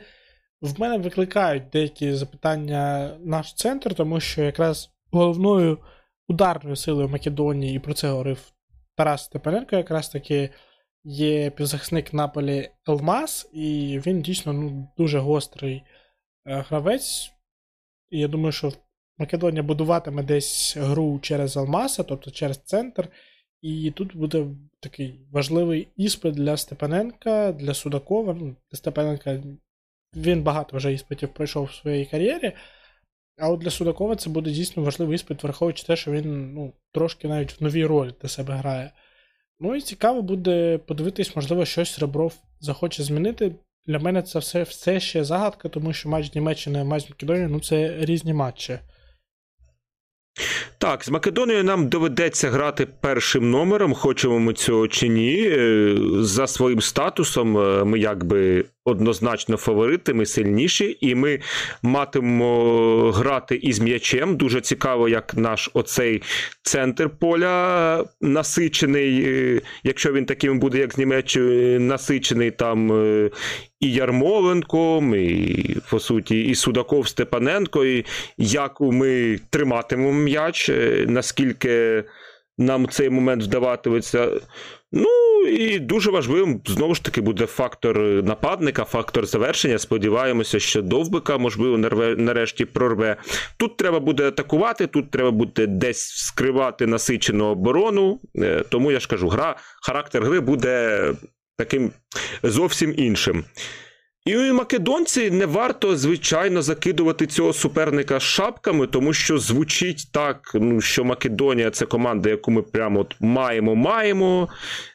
в мене викликають деякі запитання наш центр, тому що якраз головною ударною силою Македонії, і про це говорив Тарас Степаненко, якраз таки є півзахисник Наполі Елмаз, і він дійсно ну, дуже гострий е, гравець. І я думаю, що Македонія будуватиме десь гру через Алмаса, тобто через центр. І тут буде такий важливий іспит для Степаненка, для Судакова. Ну, Степаненка він багато вже іспитів пройшов в своїй кар'єрі. А от для Судакова це буде дійсно важливий іспит, враховуючи те, що він ну, трошки навіть в новій ролі для себе грає. Ну і цікаво буде подивитись, можливо, щось Ребров захоче змінити. Для мене це все все ще загадка, тому що матч Німеччини, матч Македонії ну це різні матчі. Так, з Македонією нам доведеться грати першим номером, хочемо ми цього чи ні. Е, за своїм статусом е, ми якби однозначно фаворити, ми сильніші, і ми матимемо грати із м'ячем. Дуже цікаво, як наш оцей центр поля насичений, е, якщо він таким буде, як з Німеччини, насичений там і Ярмоленком, і по суті, і Судаков Степаненко, і як ми триматимемо м'яч, наскільки нам цей момент вдаватиметься. Ну і дуже важливим знову ж таки буде фактор нападника, фактор завершення. Сподіваємося, що довбика, можливо, нарешті прорве. Тут треба буде атакувати, тут треба буде десь скривати насичену оборону. Е, тому я ж кажу, гра, характер гри буде таким зовсім іншим. І македонці не варто, звичайно, закидувати цього суперника шапками, тому що звучить так, ну, що Македонія це команда, яку ми прямо от маємо, маємо.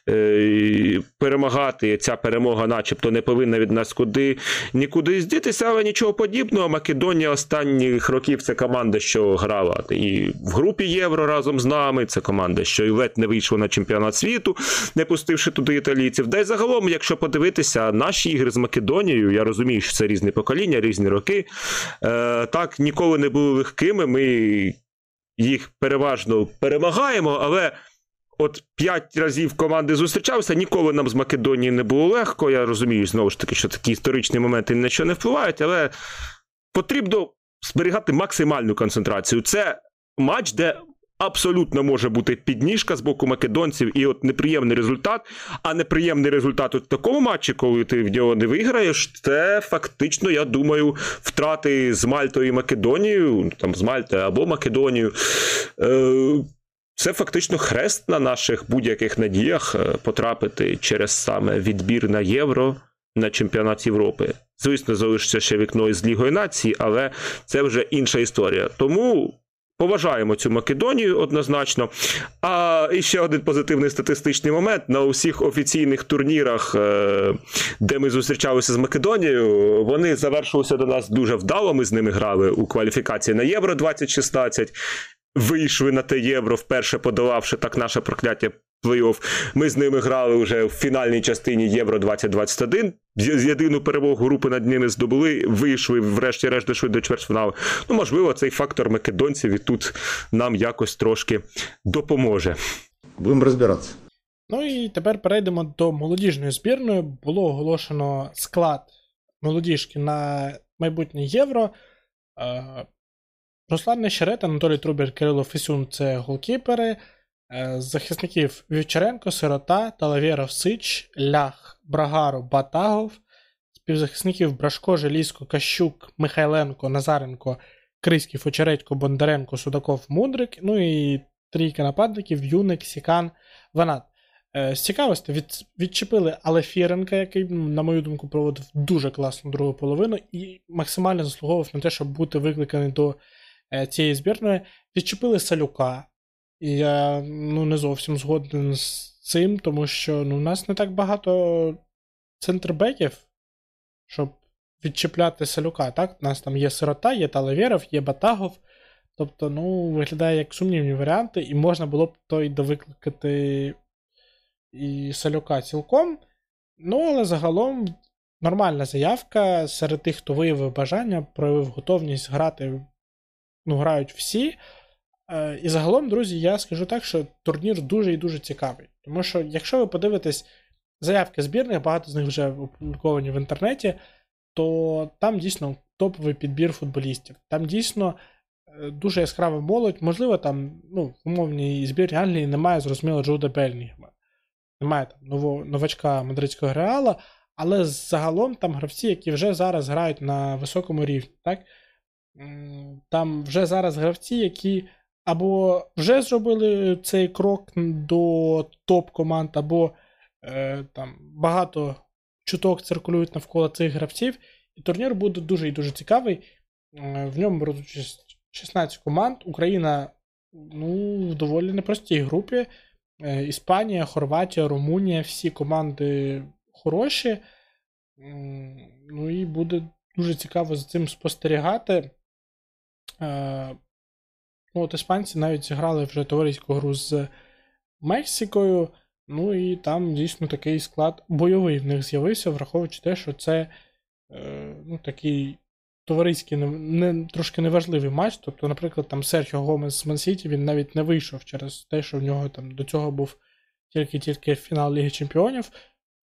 Е, перемагати. Ця перемога, начебто, не повинна від нас куди нікуди здітися, але нічого подібного. Македонія останніх років це команда, що грала і в групі Євро разом з нами. Це команда, що і ледь не вийшла на чемпіонат світу, не пустивши туди італійців. Да й загалом, якщо подивитися, наші ігри з Македонією, я розумію, що це різні покоління, різні роки. Е, Так, ніколи не були легкими. Ми їх переважно перемагаємо, але. От п'ять разів команди зустрічалися, ніколи нам з Македонії не було легко. Я розумію, знову ж таки, що такі історичні моменти на що не впливають, але потрібно зберігати максимальну концентрацію. Це матч, де абсолютно може бути підніжка з боку македонців, і от неприємний результат. А неприємний результат у такому матчі, коли ти в нього не виграєш, це фактично, я думаю, втрати з Мальтою і Македонією, там з Мальтою або Македонією. Е- це фактично хрест на наших будь-яких надіях е, потрапити через саме відбір на євро на чемпіонат Європи. Звісно, залишиться ще вікно із Лігою нації, але це вже інша історія. Тому. Поважаємо цю Македонію однозначно. А і ще один позитивний статистичний момент: на усіх офіційних турнірах, е, де ми зустрічалися з Македонією, вони завершилися до нас дуже вдало. Ми з ними грали у кваліфікації на Євро 2016 вийшли на те євро, вперше подолавши так наше прокляття плей-офф. Ми з ними грали вже в фінальній частині Євро 2021. З єдину перемогу групи над ними здобули, вийшли, врешті-решт дійшли до чвертьфіналу. Ну, можливо, цей фактор македонців і тут нам якось трошки допоможе. Будемо розбиратися. Ну і тепер перейдемо до молодіжної збірної. Було оголошено склад молодіжки на майбутнє євро. Е, Руслан Нещерет, Анатолій Трубір, Кирило Фесюн це голкіпери. Е, захисників Вівчаренко, Сирота, Талавєров Сич, Лях, Брагаро, Батагов, співзахисників Брашко, Желізко, Кащук, Михайленко, Назаренко, Криський, Фочередько, Бондаренко, Судаков, Мудрик. Ну і трійка нападників Юник, Сікан, Ванат. Е, з цікавості від, відчепили Алефіренка, який, на мою думку, проводив дуже класну другу половину і максимально заслуговував на те, щоб бути викликаний до Е, цієї збірної відчепили Салюка. І я ну, не зовсім згоден з цим, тому що ну, у нас не так багато центрбеків, щоб відчіпляти Салюка. Так? У нас там є Сирота, є Талавєров, є Батагов. Тобто, ну, виглядає як сумнівні варіанти, і можна було б той довикликати і Салюка цілком. Ну, але загалом нормальна заявка серед тих, хто виявив бажання, проявив готовність грати ну, грають всі. Е, і загалом, друзі, я скажу так, що турнір дуже і дуже цікавий. Тому що, якщо ви подивитесь заявки збірних, багато з них вже опубліковані в інтернеті, то там дійсно топовий підбір футболістів. Там дійсно е, дуже яскрава молодь. Можливо, там ну, в умовній збірні Англії немає, зрозуміло, Джуда Бельнінгема. Немає там новачка мадридського реала, але загалом там гравці, які вже зараз грають на високому рівні. так? Там вже зараз гравці, які або вже зробили цей крок до топ-команд, або е, там багато чуток циркулюють навколо цих гравців. І турнір буде дуже і дуже цікавий. Е, в ньому беруть 16 команд. Україна ну, в доволі непростій групі. Е, Іспанія, Хорватія, Румунія, всі команди хороші. Ну і буде дуже цікаво за цим спостерігати. Ну, от іспанці навіть зіграли вже товариську гру з Мексикою. Ну і там дійсно такий склад бойовий в них з'явився, враховуючи те, що це е, ну, такий товариський, не, не, трошки неважливий матч. Тобто, наприклад, там Серхіо Гомес з Мансіті він навіть не вийшов через те, що в нього там до цього був тільки-тільки фінал Ліги Чемпіонів.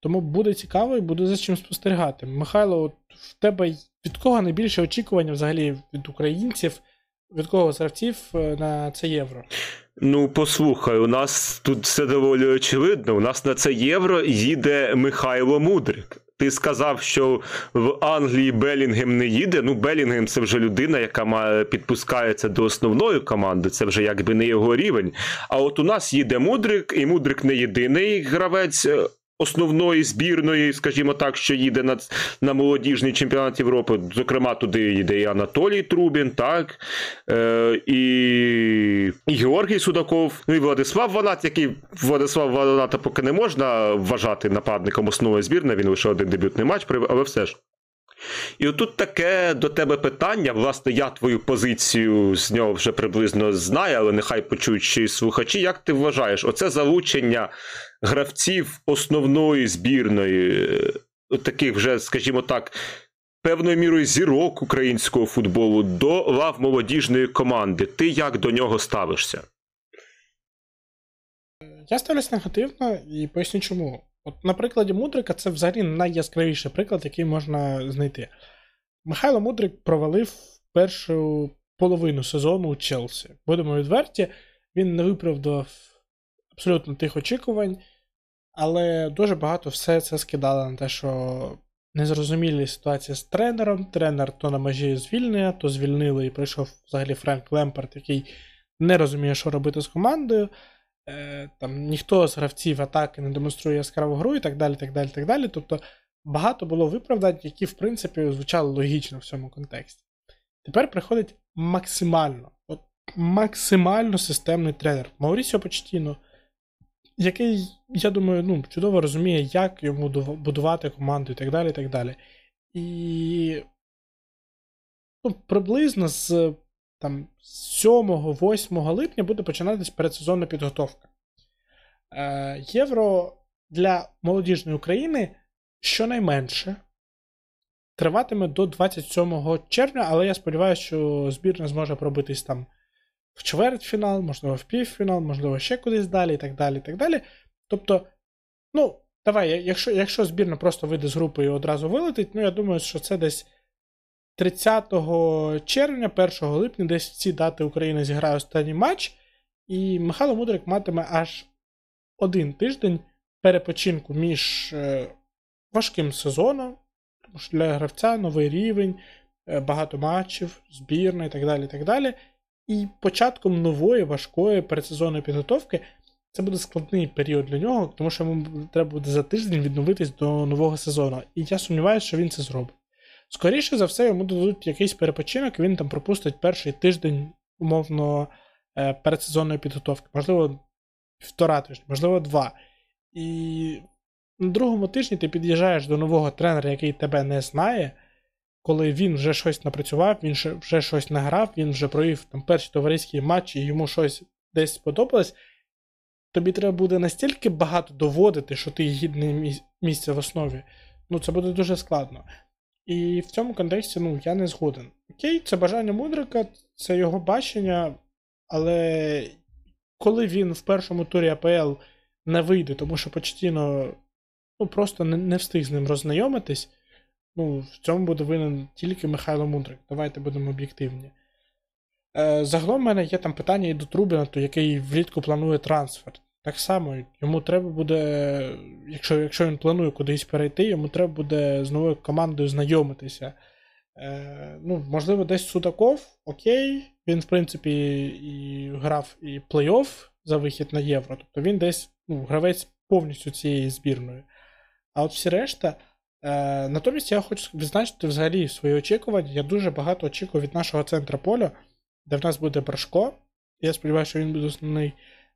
Тому буде цікаво і буде за чим спостерігати. Михайло, от в тебе від кого найбільше очікування взагалі від українців, від кого з гравців е, на це євро? Ну, послухай, у нас тут все доволі очевидно. У нас на це євро їде Михайло Мудрик. Ти сказав, що в Англії Белінгем не їде. Ну, Белінгем це вже людина, яка підпускається до основної команди. Це вже якби не його рівень. А от у нас їде Мудрик, і Мудрик не єдиний гравець е, основної збірної, скажімо так, що їде на на молодіжний чемпіонат Європи. Зокрема, туди їде і Анатолій Трубін, так, е, і і Георгій Судаков, ну і Владислав Ванат, який Владислав Ваната поки не можна вважати нападником основної збірної, він лише один дебютний матч, але все ж. І отут таке до тебе питання. Власне, я твою позицію з нього вже приблизно знаю, але нехай почують ще й слухачі. Як ти вважаєш, оце залучення гравців основної збірної, е, таких вже, скажімо так, певною мірою зірок українського футболу до лав молодіжної команди. Ти як до нього ставишся? Я ставлюсь негативно і поясню чому. От на прикладі Мудрика це взагалі найяскравіший приклад, який можна знайти. Михайло Мудрик провалив першу половину сезону у Челсі. Будемо відверті, він не виправдав абсолютно тих очікувань, але дуже багато все це скидало на те, що незрозумілі ситуації з тренером. Тренер то на межі звільнення, то звільнили і прийшов взагалі Френк Лемпард, який не розуміє, що робити з командою. Е, там ніхто з гравців атаки не демонструє яскраву гру і так далі. так далі, так далі. Тобто багато було виправдань, які, в принципі, звучали логічно в цьому контексті. Тепер приходить максимально, от максимально системний тренер Маурісіо Почтіно, який, я думаю, ну, чудово розуміє, як йому будувати команду і так далі. І так далі. І ну, приблизно з там 7-8 липня буде починатись передсезонна підготовка. Е, Євро для молодіжної України щонайменше триватиме до 27 червня, але я сподіваюся, що збірна зможе пробитись там в чвертьфінал, можливо, в півфінал, можливо, ще кудись далі, і так далі. і так далі. Тобто, ну, давай, якщо якщо збірна просто вийде з групи і одразу вилетить, ну я думаю, що це десь 30 червня, 1 липня, десь в ці дати Україна зіграє останній матч, і Михайло Мудрик матиме аж один тиждень перепочинку між е, важким сезоном, тому що для гравця новий рівень, е, багато матчів, збірна і так далі. І так далі. І початком нової важкої передсезонної підготовки це буде складний період для нього, тому що йому треба буде за тиждень відновитись до нового сезону. І я сумніваюся, що він це зробить. Скоріше за все, йому дадуть якийсь перепочинок, він там пропустить перший тиждень, умовно, е, передсезонної підготовки. Можливо, півтора тижня, можливо, два. І на другому тижні ти під'їжджаєш до нового тренера, який тебе не знає, коли він вже щось напрацював, він вже щось награв, він вже провів там перші товариські матчі, і йому щось десь сподобалось. Тобі треба буде настільки багато доводити, що ти гідне місце в основі. Ну, це буде дуже складно. І в цьому контексті ну, я не згоден. Окей, це бажання мудрика, це його бачення, але коли він в першому турі АПЛ не вийде, тому що Почтіно ну, просто не, не встиг з ним роззнайомитись, ну, в цьому буде винен тільки Михайло Мудрик. Давайте будемо об'єктивні. Е, Загалом в мене є там питання і до Трубіна, який влітку планує трансфер. Так само, йому треба буде, якщо якщо він планує кудись перейти, йому треба буде з новою командою знайомитися. Е, ну, Можливо, десь Судаков, окей, він, в принципі, і грав і плей-офф за вихід на євро. Тобто він десь ну, гравець повністю цієї збірної. А от всі решта. Е, Натомість я хочу відзначити взагалі свої очікування. Я дуже багато очікую від нашого центра поля, де в нас буде Брашко. Я сподіваюся, що він буде основний.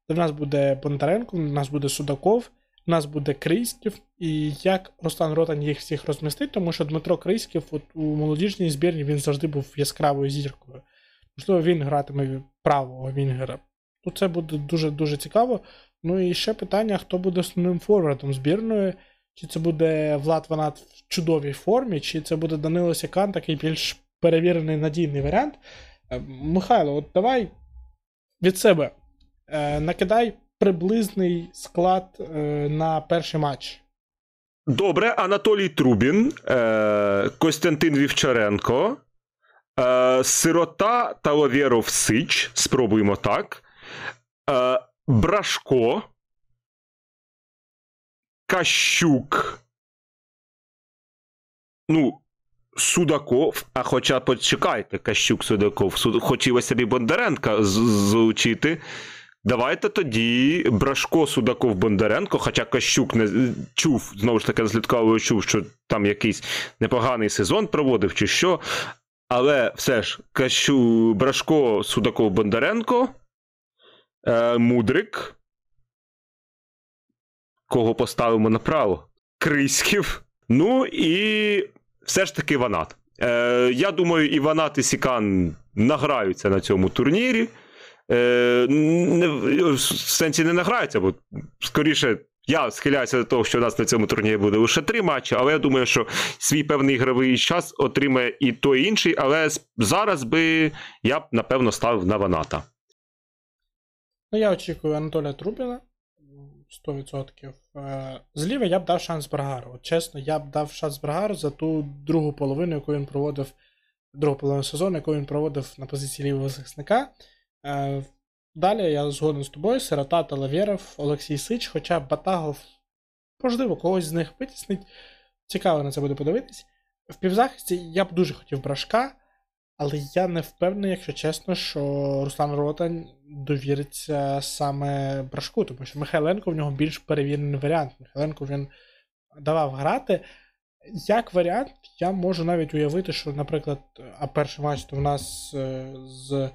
Де в нас буде Бондаренко, у нас буде Судаков, у нас буде Крийськів. І як Руслан Ротань їх всіх розмістить, тому що Дмитро Крийськів от у молодіжній збірні він завжди був яскравою зіркою. Можливо, він гратиме правого Вінгера. Ну, це буде дуже-дуже цікаво. Ну і ще питання: хто буде основним форвардом збірної? Чи це буде Влад Ванат в чудовій формі, чи це буде Данило Сікан, такий більш перевірений надійний варіант. Е, Михайло, от давай від себе е, накидай приблизний склад е, на перший матч. Добре, Анатолій Трубін, Костянтин Вівчаренко, Сирота Таловєров Сич. Спробуємо так. Брашко. Кащук. Ну, Судаков. А хоча почекайте, Кащук Судаков. Суд... Хотілося б і Бондаренка залучити. Давайте тоді Брашко, Судаков, Бондаренко, хоча Кащук не чув, знову ж таки, розслідково чув, що там якийсь непоганий сезон проводив чи що. Але все ж, Кащу, Брашко, Судаков, Бондаренко, е, Мудрик. Кого поставимо направо? Криськів. Ну і все ж таки Ванат. Е, Я думаю, і Ванат, і Сікан награються на цьому турнірі. Е, не, В сенсі не награються, бо скоріше. Я схиляюся до того, що у нас на цьому турнірі буде лише три матчі, але я думаю, що свій певний ігровий час отримає і той і інший, але зараз би я б напевно ставив на Ваната. Ну, я очікую Анатолія Трубіна 100%. Е, зліва я б дав шанс Брагару. От чесно, я б дав шанс Брагару за ту другу половину, яку він проводив, другу половину сезону, яку він проводив на позиції лівого захисника. Е, далі я згоден з тобою, Сирота Талавєров, Олексій Сич, хоча Батагов, можливо, когось з них витіснить. Цікаво на це буде подивитись. В півзахисті я б дуже хотів брашка, але я не впевнений, якщо чесно, що Руслан Ротань довіриться саме брашку, тому що Михайленко в нього більш перевірений варіант. Михайленко він давав грати. Як варіант, я можу навіть уявити, що, наприклад, а перший матч то в нас е, з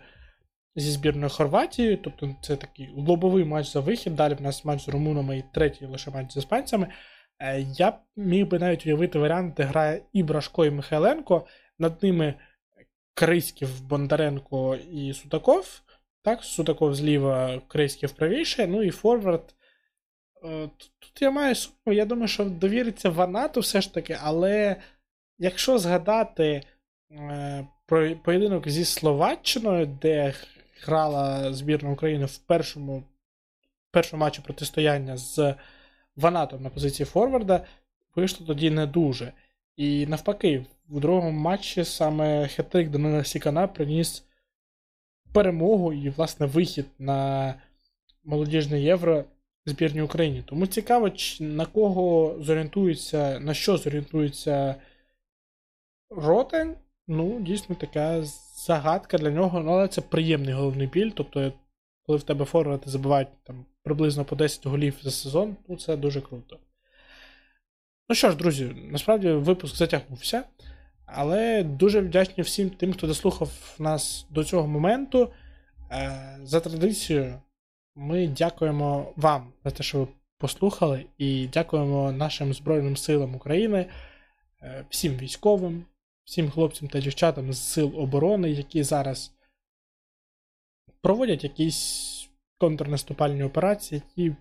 зі збірною Хорватією, тобто це такий лобовий матч за вихід. Далі в нас матч з румунами і третій лише матч з іспанцями. Е, я б міг би навіть уявити варіант, де грає і Брашко, і Михайленко. Над ними Криськів, Бондаренко і Судаков. Так, Судаков зліва, Криськів правіше, ну і Форвард. Е, тут я маю сумнів, я думаю, що довіриться Ванату все ж таки, але якщо згадати е, про поєдинок зі Словаччиною, де грала збірна України в першому першому матчі протистояння з Ванатом на позиції Форварда, вийшло тоді не дуже. І навпаки, в другому матчі саме хетрик Данила Сікана приніс перемогу і, власне, вихід на молодіжне євро збірній Україні. Тому цікаво, на кого зорієнтується, на що зорієнтується Ротень. Ну, дійсно така загадка для нього, ну, але це приємний головний біль. Тобто, коли в тебе форварди забивають там приблизно по 10 голів за сезон, ну це дуже круто. Ну що ж, друзі, насправді випуск затягнувся. Але дуже вдячні всім тим, хто дослухав нас до цього моменту. Е, за традицією, ми дякуємо вам за те, що ви послухали, і дякуємо нашим Збройним силам України, е, всім військовим, всім хлопцям та дівчатам з Сил оборони, які зараз проводять якісь контрнаступальні операції, які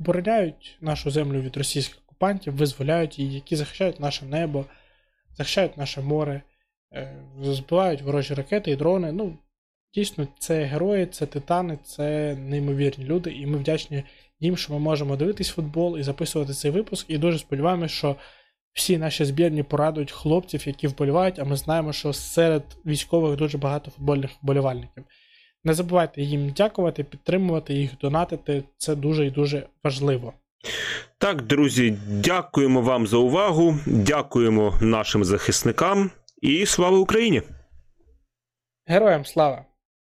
обороняють нашу землю від російських окупантів, визволяють її, які захищають наше небо, захищають наше море, е, збивають ворожі ракети і дрони. Ну, Дійсно, це герої, це титани, це неймовірні люди, і ми вдячні їм, що ми можемо дивитись футбол і записувати цей випуск. І дуже сподіваємося, що всі наші збірні порадують хлопців, які вболівають, а ми знаємо, що серед військових дуже багато футбольних вболівальників. Не забувайте їм дякувати, підтримувати їх, донатити. Це дуже і дуже важливо. Так, друзі, дякуємо вам за увагу. Дякуємо нашим захисникам і слава Україні! Героям слава!